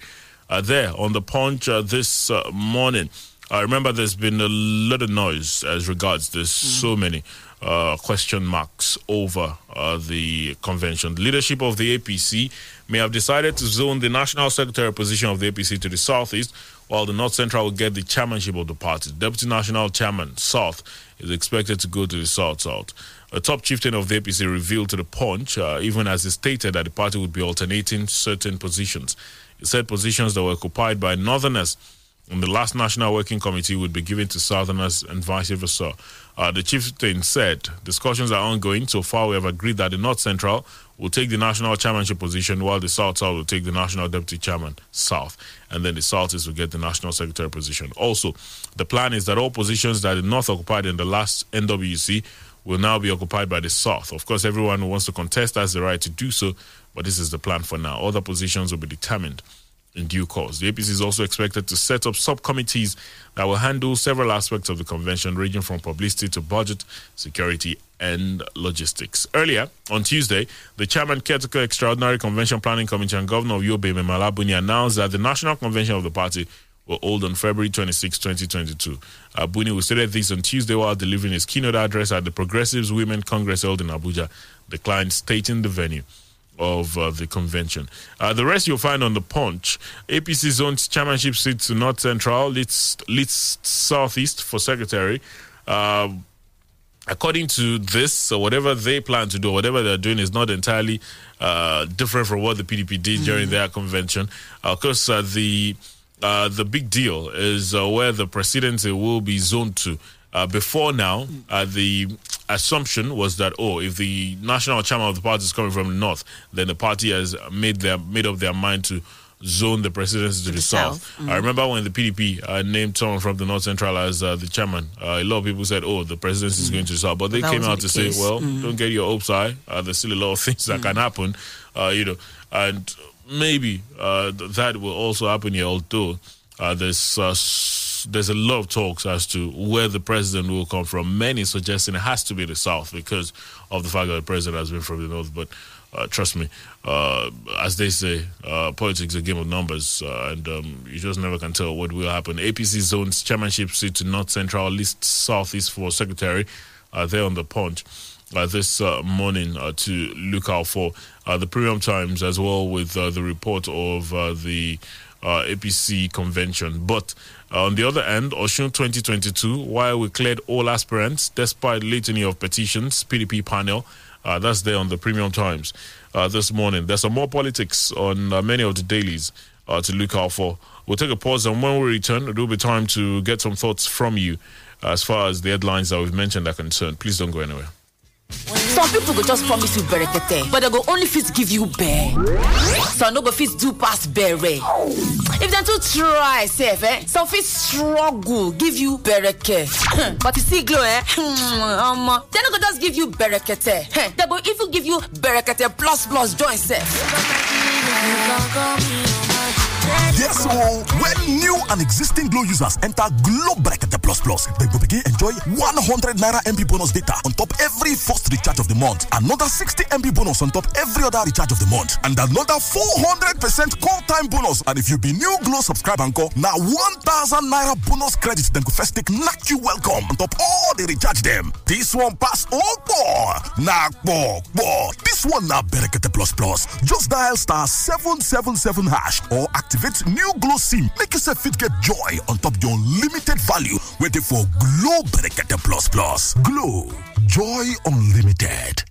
Speaker 4: Uh, there on the punch uh, this uh, morning. I remember there's been a lot of noise as regards there's so many uh, question marks over uh, the convention. The leadership of the APC may have decided to zone the national secretary position of the APC to the southeast, while the North Central will get the chairmanship of the party. Deputy national chairman South is expected to go to the south south. A top chieftain of the APC revealed to the Punch, uh, even as he stated that the party would be alternating certain positions. He said positions that were occupied by Northerners in the last National Working Committee would be given to Southerners and vice versa. Uh, the chieftain said discussions are ongoing. So far, we have agreed that the North Central will take the national chairmanship position, while the South South will take the national deputy chairman South, and then the Southeast will get the national secretary position. Also, the plan is that all positions that the North occupied in the last NWC will now be occupied by the South. Of course, everyone who wants to contest has the right to do so, but this is the plan for now. Other positions will be determined in due course. The APC is also expected to set up subcommittees that will handle several aspects of the convention, ranging from publicity to budget, security, and logistics. Earlier on Tuesday, the chairman, Caretaker Extraordinary Convention Planning Committee, and Governor of Yobe Mai Mala Buni announced that the national convention of the party will hold on February 26, 2022. Uh, Buni will stated this on Tuesday while delivering his keynote address at the Progressives Women Congress held in Abuja, declined stating the venue of uh, the convention. Uh, the rest you'll find on the punch. APC zones chairmanship seats to North Central, leads, leads Southeast for secretary. Uh, according to this, or whatever they plan to do, whatever they're doing is not entirely uh, different from what the PDP did mm. during their convention. of course, uh, the uh, the big deal is where the presidency will be zoned to. Uh, before now, uh, the assumption was that oh, if the national chairman of the party is coming from the north, then the party has made their made up their mind to zone the presidency to, to the, the, south. south. Mm-hmm. I remember when the PDP uh, named someone from the North Central as uh, the chairman. Uh, a lot of people said, "Oh, the presidency is mm-hmm. going to the south," but they came out to case. say, "Well, mm-hmm. don't get your hopes high. Uh, there's still a lot of *laughs* things that can mm-hmm. happen, uh, you know, and maybe uh, that will also happen here. Although there's there's a lot of talks as to where the president will come from. Many suggesting it has to be the South because of the fact that the president has been from the North. But uh, trust me, uh, as they say, uh, politics is a game of numbers, uh, and um, you just never can tell what will happen. APC zones chairmanship seat to North Central, list Southeast for secretary. Uh, there on the punch. Uh, this uh, morning uh, to look out for uh, the Premium Times as well with the report of the APC convention. But uh, on the other end, Osun 2022, while we cleared all aspirants despite litany of petitions, PDP panel, uh, that's there on the Premium Times uh, this morning. There's some more politics on uh, many of the dailies uh, to look out for. We'll take a pause, and when we return, it will be time to get some thoughts from you as far as the headlines that we've mentioned are concerned. Please don't go anywhere.
Speaker 17: Some people go just promise you berekete but they go only fit give you bear some no go fit do pass bere if dem too try sef eh some fit struggle give you bereke but you see Glo eh omo dem no go just give you berekete dem go even give you berekete plus plus join sef.
Speaker 18: Yes, so when new and existing Glo users enter Glo Berekete Plus Plus, they will begin enjoy 100 Naira MB bonus data on top every first recharge of the month, another 60 MB bonus on top every other recharge of the month, and another 400% call time bonus. And if you be new Glo subscriber call, now 1000 Naira bonus credit, then go first take knock you welcome on top all the recharge them. This one pass oh boy, knock boy, boy. This one now Berekete Plus Plus. Just dial star 777 hash or activate activate new Glo SIM. Make yourself fit get joy on top your unlimited value. Waiting for Glo Berekete Plus Plus. Glo. Joy Unlimited.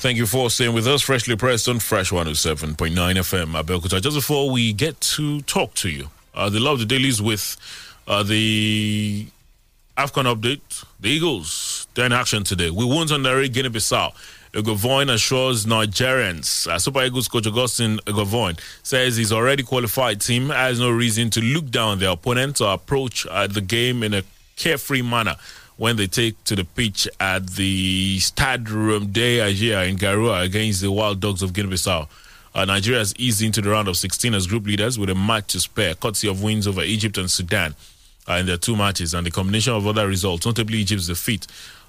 Speaker 4: Thank you for staying with us. Freshly pressed on Fresh 107.9 FM, Abeokuta. Just before we get to talk to you, uh, the love the dailies with uh, the AFCON update. The Eagles, they're in action today. We won on the Guinea Bissau. Eguavoen assures Nigerians. Uh, Super Eagles coach Augustine Eguavoen says his already qualified team has no reason to look down their opponent or approach uh, the game in a carefree manner when they take to the pitch at the Stade Roumdé Adjia in Garoua against the Wild Dogs of Guinea-Bissau. Uh, Nigeria has eased into the round of 16 as group leaders with a match to spare, courtesy of wins over Egypt and Sudan uh, in their two matches and the combination of other results, notably Egypt's defeat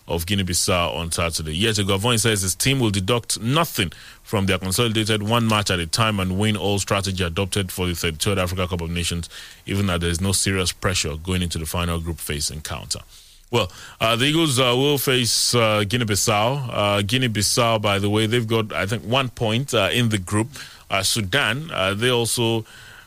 Speaker 4: of Guinea-Bissau on Saturday. Yet Gavon says his team will deduct nothing from their consolidated one match at a time and win all strategy adopted for the 33rd Africa Cup of Nations, even though there is no serious pressure going into the final group phase encounter. Well, uh, the Eagles uh, will face uh, Guinea-Bissau. Uh, Guinea-Bissau, by the way, they've got I think one point uh, in the group. Uh, Sudan, they also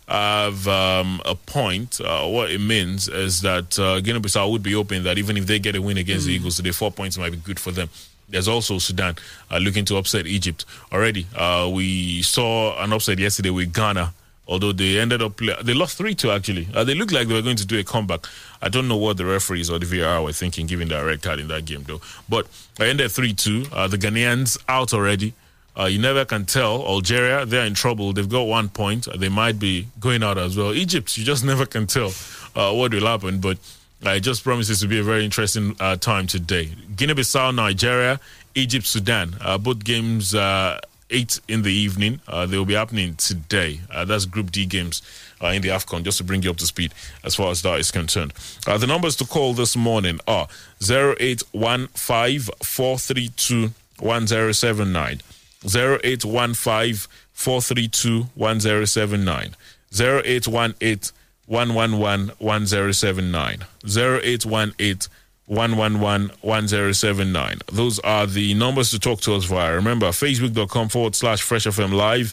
Speaker 4: have um, a point. Uh, what it means is that uh, Guinea-Bissau would be hoping that even if they get a win against mm. the Eagles today, four points might be good for them. There's also Sudan uh, looking to upset Egypt already. Uh, we saw an upset yesterday with Ghana, although they ended up play- they lost three two actually. Uh, they looked like they were going to do a comeback. I don't know what the referees or the VAR were thinking, given the red card in that game though. But I ended three two. Uh, the Ghanaians out already. Uh, you never can tell. Algeria, they're in trouble. They've got one point. They might be going out as well. Egypt, you just *laughs* never can tell uh, what will happen. But it just promise promises to be a very interesting uh, time today. Guinea Bissau, Nigeria, Egypt, Sudan. Uh, both games, uh, 8 in the evening. Uh, they will be happening today. that's Group D games uh, in the AFCON, just to bring you up to speed as far as that is concerned. Uh, the numbers to call this morning are 0815 432 1079, 0815 432 1079, 0818 111 1079, 0818 111 1079. Those are the numbers to talk to us via. Remember, facebook.com forward slash Fresh FM Live.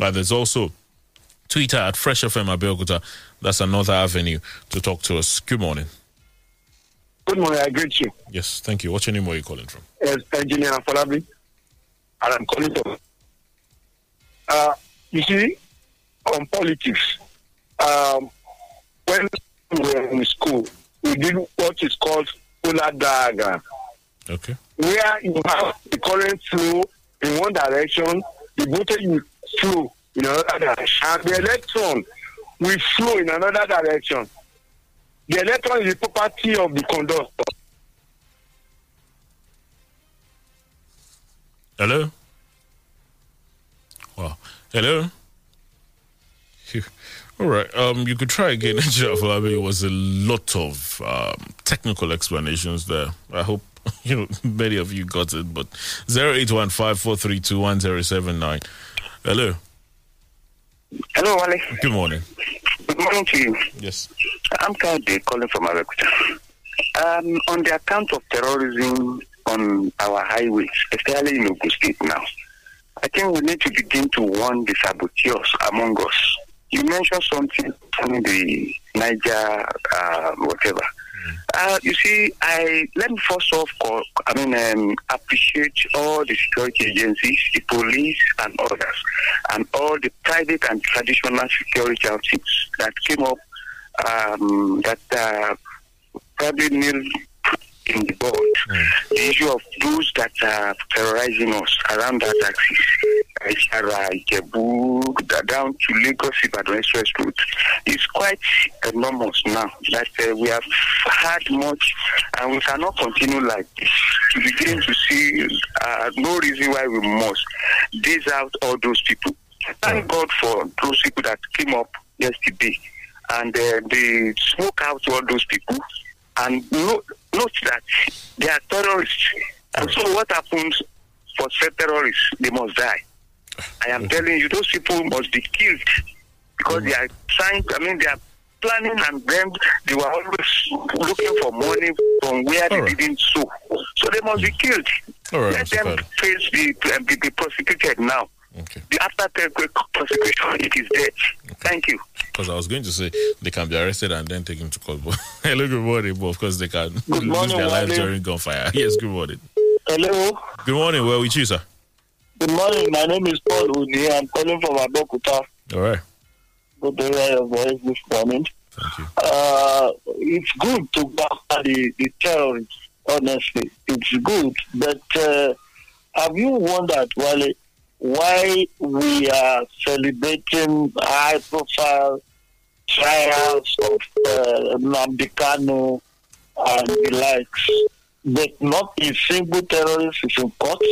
Speaker 4: Uh, there's also Twitter at Fresh FM Abeokuta. That's another avenue to talk to us. Good morning.
Speaker 19: Good morning, I greet you.
Speaker 4: Yes, thank you. What's your name? Where are you calling from?
Speaker 19: Yes, Engineer Falabi, and I'm calling. Uh, you see, on politics, um, when we were in school, we did what is called polar diagram.
Speaker 4: Okay.
Speaker 19: Where you have the current flow in one direction, the voltage will flow in another direction, and the electron will flow in another direction. The electron is the property of the conductor.
Speaker 4: Hello? Wow. Hello? *laughs* All right. Um, you could try again. *laughs* It was a lot of um, technical explanations there. I hope *laughs* you know many of you got it. But zero eight one five four three two one zero seven nine. Hello.
Speaker 20: Hello, Wale.
Speaker 4: Good morning.
Speaker 20: Good morning to you.
Speaker 4: Yes.
Speaker 20: I'm Kade calling from Abeokuta. Um, on the account of terrorism on our highways, especially in Ogun State now, I think we need to begin to warn the saboteurs among us. You mentioned something concerning the Niger, uh, whatever. Uh, you see, I let me first off, call, I mean, um, appreciate all the security agencies, the police, and others, and all the private and traditional security outfits that came up um, that uh, probably nil in the board. The issue of those that are terrorizing us around that axis, Ishara, Ijebu, down to Lagos Ibadan Express Road, is quite enormous now. That uh, we have had much, and we cannot continue like this. To begin to see uh, no reason why we must days out all those people. Thank God for those people that came up yesterday and uh, they smoke out all those people and note, note that they are terrorists. And so what happens for said terrorists? They must die. I am telling you, those people must be killed because they are trying, I mean, they are planning and then they were always looking for money from where they didn't sue. So they must be killed.
Speaker 4: All right,
Speaker 20: Let them face the, and be, be prosecuted now. The after prosecution, it is dead. Thank you.
Speaker 4: Because I was going to say they can be arrested and then taken to court. But *laughs* hello, good morning. But of course, they can lose
Speaker 19: morning,
Speaker 4: their lives during gunfire. *laughs* Yes, good morning.
Speaker 19: Hello.
Speaker 4: Good morning. Where we choose, sir?
Speaker 19: Good morning. My name is Paul Uni. I'm calling from Abeokuta.
Speaker 4: All right.
Speaker 19: Good to hear your voice this morning.
Speaker 4: Thank you.
Speaker 19: Uh, it's good to go after the, the terrorists, honestly. It's good. But uh, have you wondered, Wale, why we are celebrating high profile trials of uh, Nnamdi Kanu and the likes, but not a single terrorist is in court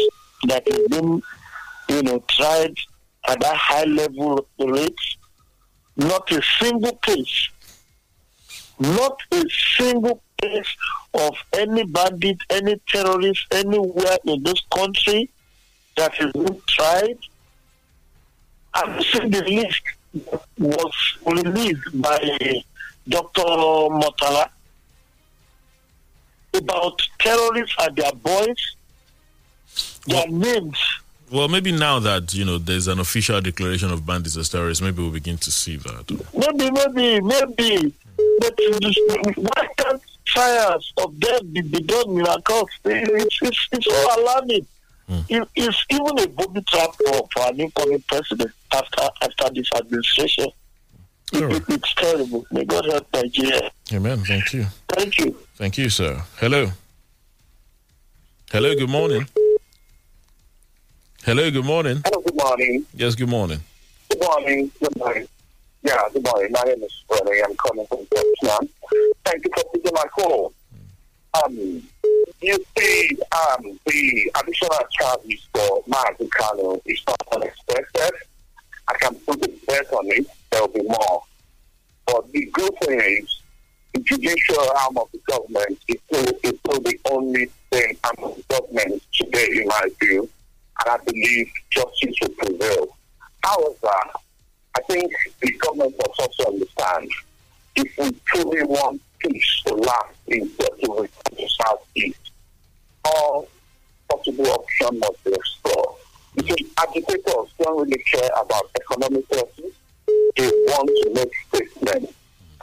Speaker 19: that has been, you know, tried at a high level rate. Not a single case. Not a single case of any bandit, any terrorist anywhere in this country that has been tried. I've seen the list was released by Dr. Motala about terrorists and their boys, their names.
Speaker 4: Well, maybe now that you know there's an official declaration of bandits as terrorists, maybe we'll begin to see that.
Speaker 19: Maybe, maybe, maybe. But why can't trials of them be, be done in a? It's, it's, it's so alarming. It, it's even a booby trap for, for an incoming president after after this administration. It, it- it's terrible. May God help Nigeria.
Speaker 4: Amen. Thank you.
Speaker 19: Thank you.
Speaker 4: Thank you, sir. Hello. Hello. Good morning. Hello. Good morning.
Speaker 21: Hello, good morning.
Speaker 4: Yes. Good morning.
Speaker 21: Good morning. Good morning. Yeah, good morning. My name is Freddie. I'm calling from Vietnam. Thank you for taking my call. Um, you see, um, the additional charges for Mazi Kanu is not unexpected. I can put the bet on it. There will be more. But the good thing is the judicial arm of the government is still, is still the only thing arm of the government today, in my view, and I believe justice will prevail. However, I think the government must also understand if we truly want peace to last in the southeast, all possible options must be explored. Because agitators don't really care about economic losses. They want to make statements.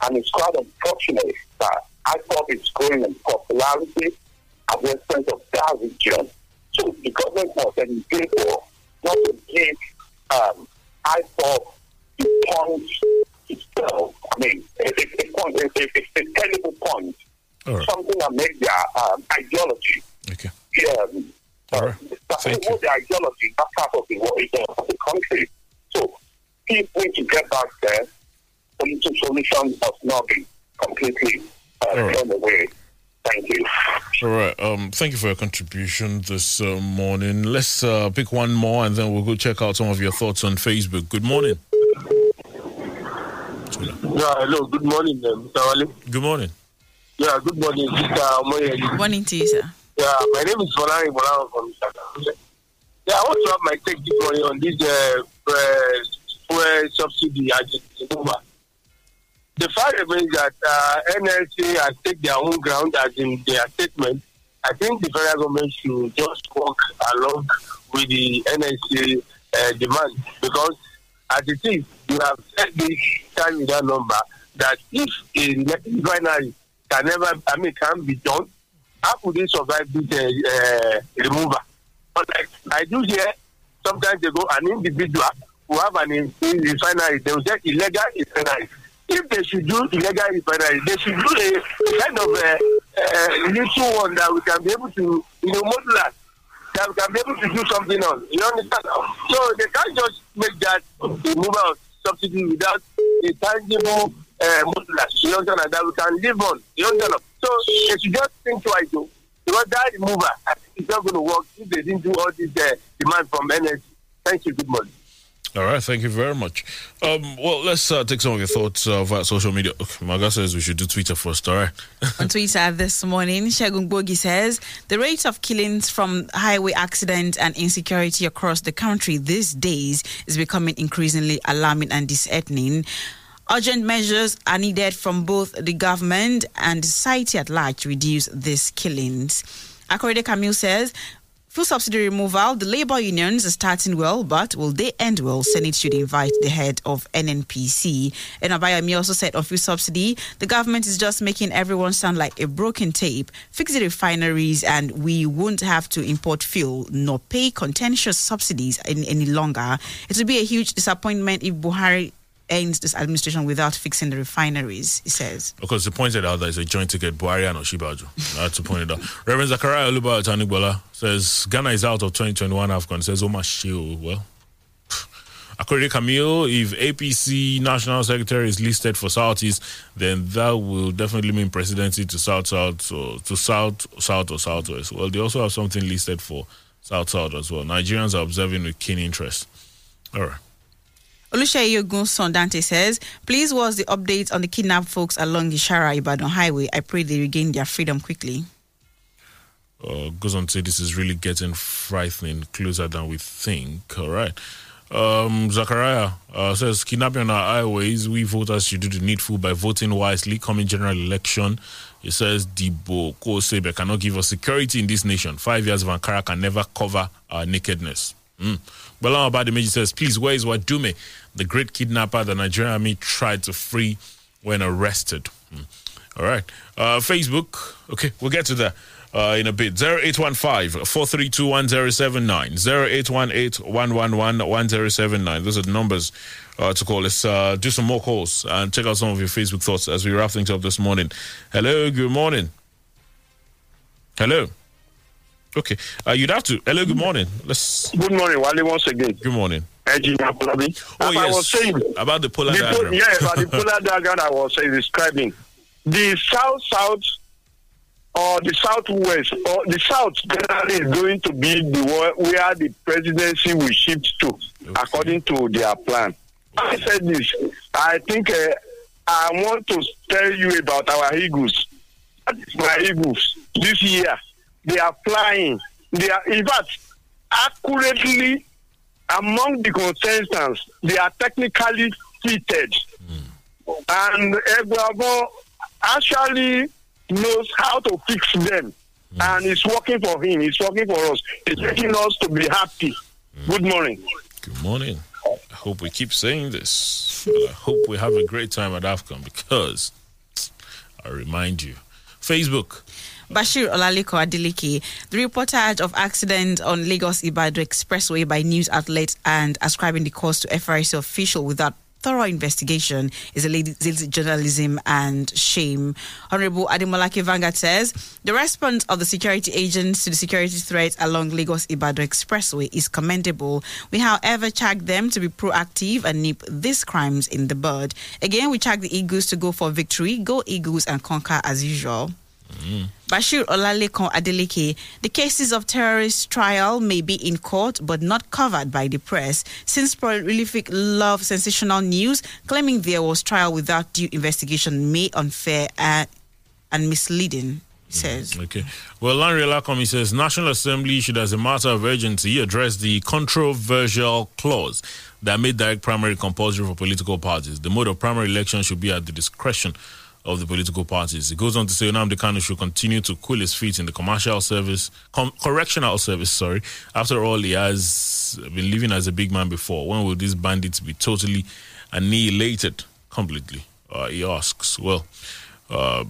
Speaker 21: And it's quite unfortunate that I thought it's growing in popularity at the expense of that region. So the government must for not to give um, I thought the point itself, I mean, it's it's it's a terrible point.
Speaker 4: Right.
Speaker 21: Something that makes their um, ideology.
Speaker 4: Okay.
Speaker 21: Yeah, um,
Speaker 4: All right.
Speaker 21: Thank you. the ideology, that part of the world, of the country. So, people need to get back there. Political solutions must not be completely uh,
Speaker 4: right.
Speaker 21: thrown away. Thank you.
Speaker 4: All right. Um, thank you for your contribution this uh, morning. Let's uh, pick one more and then we'll go check out some of your thoughts on Facebook. Good morning.
Speaker 22: Yeah, hello. Good morning, uh, Mr. Wale.
Speaker 4: Good morning.
Speaker 22: Yeah, good morning, Mr. Omoyele.
Speaker 5: Good morning to you, sir.
Speaker 22: Yeah, my name is Folani Bolan from Mr. Yeah, I want to have my take this morning on this uh, uh, fuel subsidy agenda. The fact remains that uh, NLC has taken their own ground as in their statement. I think the federal government should just walk along with the NLC uh, demand because as it is, you have said this time with that number that if a refinery can never, I mean, can be done, how could they survive this uh, uh, removal? But like, I do hear sometimes they go an individual who have an in- in refinery, they will say illegal refinery. If they should do illegal refinery, they should do a, kind of a, a little one that we can be able to, you know, that we can be able to do something on. You understand? So they can't just make that removal subsidy without a tangible uh. You understand? That we can live on. You understand? So they should just think twice, though. Because that remover, I think not going to work if they didn't do all this uh, demand from energy. Thank you. Good morning.
Speaker 4: All right, thank you very much. Um, well, let's uh, take some of your thoughts uh, via social media. Okay, Maga says we should do Twitter first, all right? *laughs*
Speaker 5: On Twitter this morning, Shagun Bogi says the rate of killings from highway accidents and insecurity across the country these days is becoming increasingly alarming and disheartening. Urgent measures are needed from both the government and society at large to reduce these killings. Akorede Camille says Full subsidy removal, the labor unions are starting well, but will they end well? Senate should invite the head of NNPC. And Abayami also said on fuel subsidy, the government is just making everyone sound like a broken tape. Fix the refineries and we won't have to import fuel nor pay contentious subsidies in, any longer. It would be a huge disappointment if Buhari ends this administration without fixing the refineries, he says.
Speaker 4: Because they pointed out that it's a joint ticket, Buhari and Osinbajo. Had to point it out. *laughs* Reverend Zachariah Oluba Tanigbola says Ghana is out of 2021 AFCON. Says oh, Omar Sheo. Oh, well, *laughs* according to Camille, if APC National Secretary is listed for Southeast, then that will definitely mean presidency to South South or to South South or Southwest. Well, they also have something listed for South South as well. Nigerians are observing with keen interest. All right.
Speaker 5: Oluseyi Ogun Sondante says, Please, what's the update on the kidnapped folks along the Shara Ibadan Highway? I pray they regain their freedom quickly.
Speaker 4: Uh, goes on to say this is really getting frightening, closer than we think. All right. Um, Zachariah uh, says, kidnapping on our highways, we voters should do the needful by voting wisely. Coming general election, he says, Dibo Kosebe cannot give us security in this nation. Five years of Ankara can never cover our nakedness. Mm. Balam Abadimeji says, please, where is Wadume, the great kidnapper the Nigerian army tried to free when arrested? Mm. All right. Uh, Facebook. Okay, we'll get to that uh, in a bit. 0815 432 1079. 0818 111 1079. Those are the numbers uh, to call. Let's uh, do some more calls and check out some of your Facebook thoughts as we wrap things up this morning. Hello, good morning. Hello. Okay, uh, you'd have to. Hello, good morning. Let's.
Speaker 21: Good morning, Wale, once again.
Speaker 4: Good morning.
Speaker 21: Engineer Pulabi.
Speaker 4: Oh, yes.
Speaker 21: I was saying,
Speaker 4: About the polar
Speaker 21: the
Speaker 4: diagram.
Speaker 21: Po- yeah, about the *laughs* polar diagram I was uh, describing. The south south or the southwest or the south generally is going to be the one where the presidency will shift to, according to their plan. I said this. I think uh,
Speaker 23: I want to tell you about our eagles. Is my eagles this year. They are flying. They are, in fact, accurately among the contestants, they are technically fitted. And Eguavoen actually knows how to fix them. And it's working for him. It's working for us. It's making us to be happy. Good morning.
Speaker 4: Good morning. I hope we keep saying this. But I hope we have a great time at AFCON because *tsk* I remind you, Facebook.
Speaker 5: Bashir Olalekan Adeleke, the reportage of accident on Lagos Ibadan Expressway by news outlets and ascribing the cause to FRC official without thorough investigation is a lazy journalism and shame. Honorable Ademolake Vanguard says the response of the security agents to the security threats along Lagos Ibadan Expressway is commendable. We, however, charge them to be proactive and nip these crimes in the bud. Again, we charge the Eagles to go for victory, go Eagles and conquer as usual. Bashir Olalekan Adeleke, the cases of terrorist trial may be in court but not covered by the press since prolific love sensational news claiming there was trial without due investigation may unfair and, and misleading. Mm-hmm. Says
Speaker 4: Okay. Well, Larry Alakomi says National Assembly should, as a matter of urgency, address the controversial clause that made direct primary compulsory for political parties. The mode of primary election should be at the discretion of the political parties. It goes on to say Nnamdi Kanu should continue to cool his feet in the commercial service, com- correctional service, sorry. After all, he has been living as a big man before. When will these bandits be totally annihilated completely? Uh, he asks. Well, uh,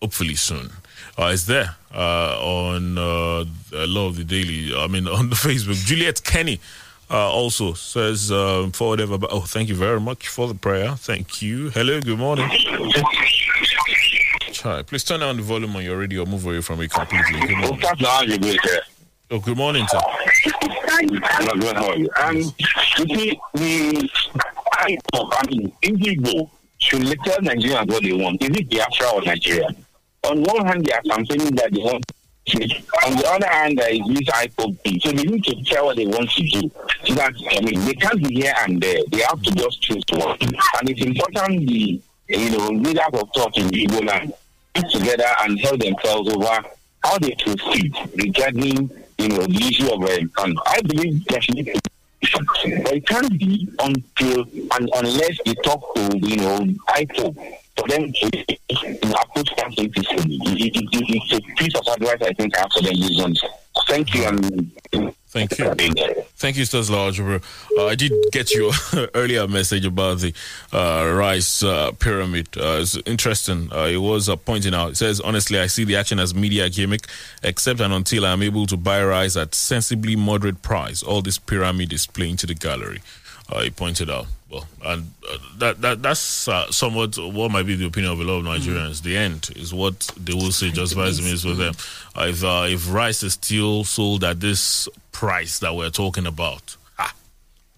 Speaker 4: hopefully soon. Uh, it's there uh, on uh, lot of the Daily, I mean, *laughs* on the Facebook. Juliet Kenny uh, also says, uh, forward ever. Oh, thank you very much for the prayer. Thank you. Hello, good morning. Hi, please turn down the volume on your radio move away from it completely. Good morning. Oh, good morning, sir.
Speaker 24: Um, you see, the I, mean, Ndigbo should tell Nigerians what they want. Is it Biafra or Nigeria? On one hand, they are campaigning that they want on the other hand, there is this IPOB. So they need to tell what they want to do. So that, I mean, they can't be here and there. They have to just choose one. And it's important the, you know, leaders of thought in Igbo land get together and tell themselves over how they proceed regarding, you know, the issue of um, and I believe be but it can't be until and unless they talk to you know IPO for them know, approach something peacefully. It, it, it, it's a piece of advice I think I have for them. Thank you and
Speaker 4: Thank you. Thank you, Stesla Algebra. Uh, I did get your *laughs* earlier message about the uh, rice uh, pyramid. Uh, it's interesting. Uh, it was uh, pointing out. It says, honestly, I see the action as media gimmick, except and until I'm able to buy rice at sensibly moderate price. All this pyramid is playing to the gallery. Uh, he pointed out. Well, and uh, that that that's uh, somewhat what might be the opinion of a lot of Nigerians. The end is what they will say justifies the means for them. Uh, if uh, if rice is still sold at this price that we're talking about, ah,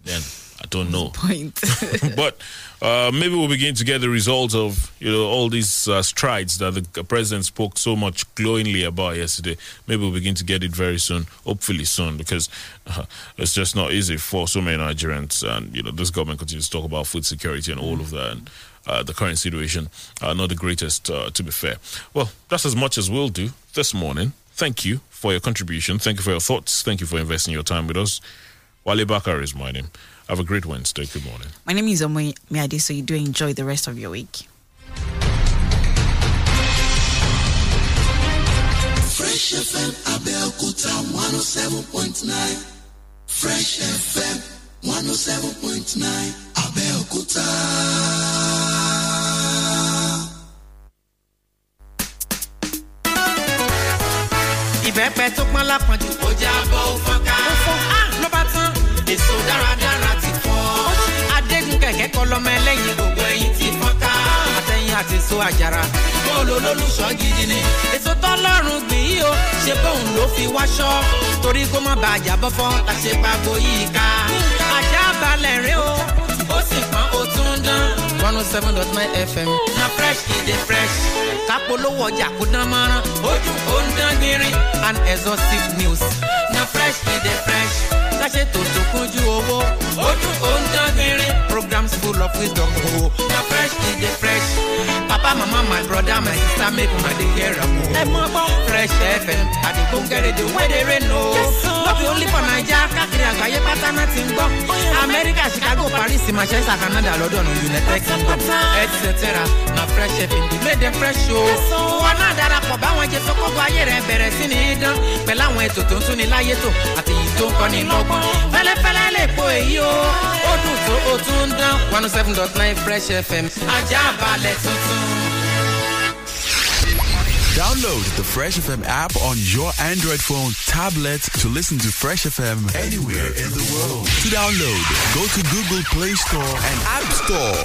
Speaker 4: then I don't know.
Speaker 5: Point. *laughs*
Speaker 4: but uh, maybe we'll begin to get the results of you know all these uh, strides that the president spoke so much glowingly about yesterday. Maybe we'll begin to get it very soon, hopefully soon, because uh, it's just not easy for so many Nigerians. And you know this government continues to talk about food security and all of that. And, uh, the current situation, not the greatest, uh, to be fair. Well, that's as much as we'll do this morning. Thank you for your contribution. Thank you for your thoughts. Thank you for investing your time with us. Wale Bakar is my name. Have a great Wednesday. Good morning.
Speaker 5: My name is Omoy Miade, so you do enjoy the rest of your week.
Speaker 25: Fresh FM Abeokuta 107.9. Fresh FM 107.9 Abeokuta.
Speaker 13: ìbẹ́pẹ tó pọ́n lápọ̀jù ó já bọ́ ó fọ́n ká. ó fọ́n á ló bá tán èso dáradára ti fọ́. adégún kẹ̀kẹ́ kọ́ lọ́mọ ẹlẹ́yin gbogbo ẹyin ti fọ́n ká. àtẹ̀yìn àti èso àjàrà bóòlù olólùṣọ́ gidi ni. èso tọ́lọ́run gbìn yìí o ṣe bóun ló fi wáṣọ. torí kó má bàa jábọ́ fọ́ la ṣe pàgbo yìí ká. ajá balẹ̀ rẹ o ó sì pọ́n ó tún dán. one oh seven dot nine fm na fresh e dey fresh. kápolówó ọjà kó dán mọ́rán ojú ó ń dán gbinrin and exhaustive news na fresh e dey fresh. Káṣe tòótọ́ kúnjú owó ojú ó ń dán gbinrin programs full of wisdom o na fresh e dey fresh. papa mama my brother my sister make una dey hear am o. ẹ mọ gbọ́ fresh fm àdìgún gẹ̀rẹ́dẹ̀ wẹ́dẹ̀rẹ́ nù. no be only for naija káàkiri àgbáyé pátá náà ti ń gbọ́. amẹ́ríkà chicago paris manchester canada london united kingdom etc na fresh fm dey make dem fresh o. wọn náà darapọ̀ báwọn jẹ sọ́kọ́gbọ́ ayé rẹ̀ bẹ̀rẹ̀ sí ní dán pẹ̀lú àwọn ètò tó ń tún ní láyé tó àti tó lọ́gbọ́n. fẹ́lẹ́fẹ́lẹ́ lè po èyí o ó dùn tó o tún ń dán one oh seven dot nine fresh fm ajá balẹ̀ tuntun.
Speaker 25: Download the Fresh FM app on your Android phone, tablet to listen to Fresh FM anywhere in the world. To download, go to Google Play Store and App Store.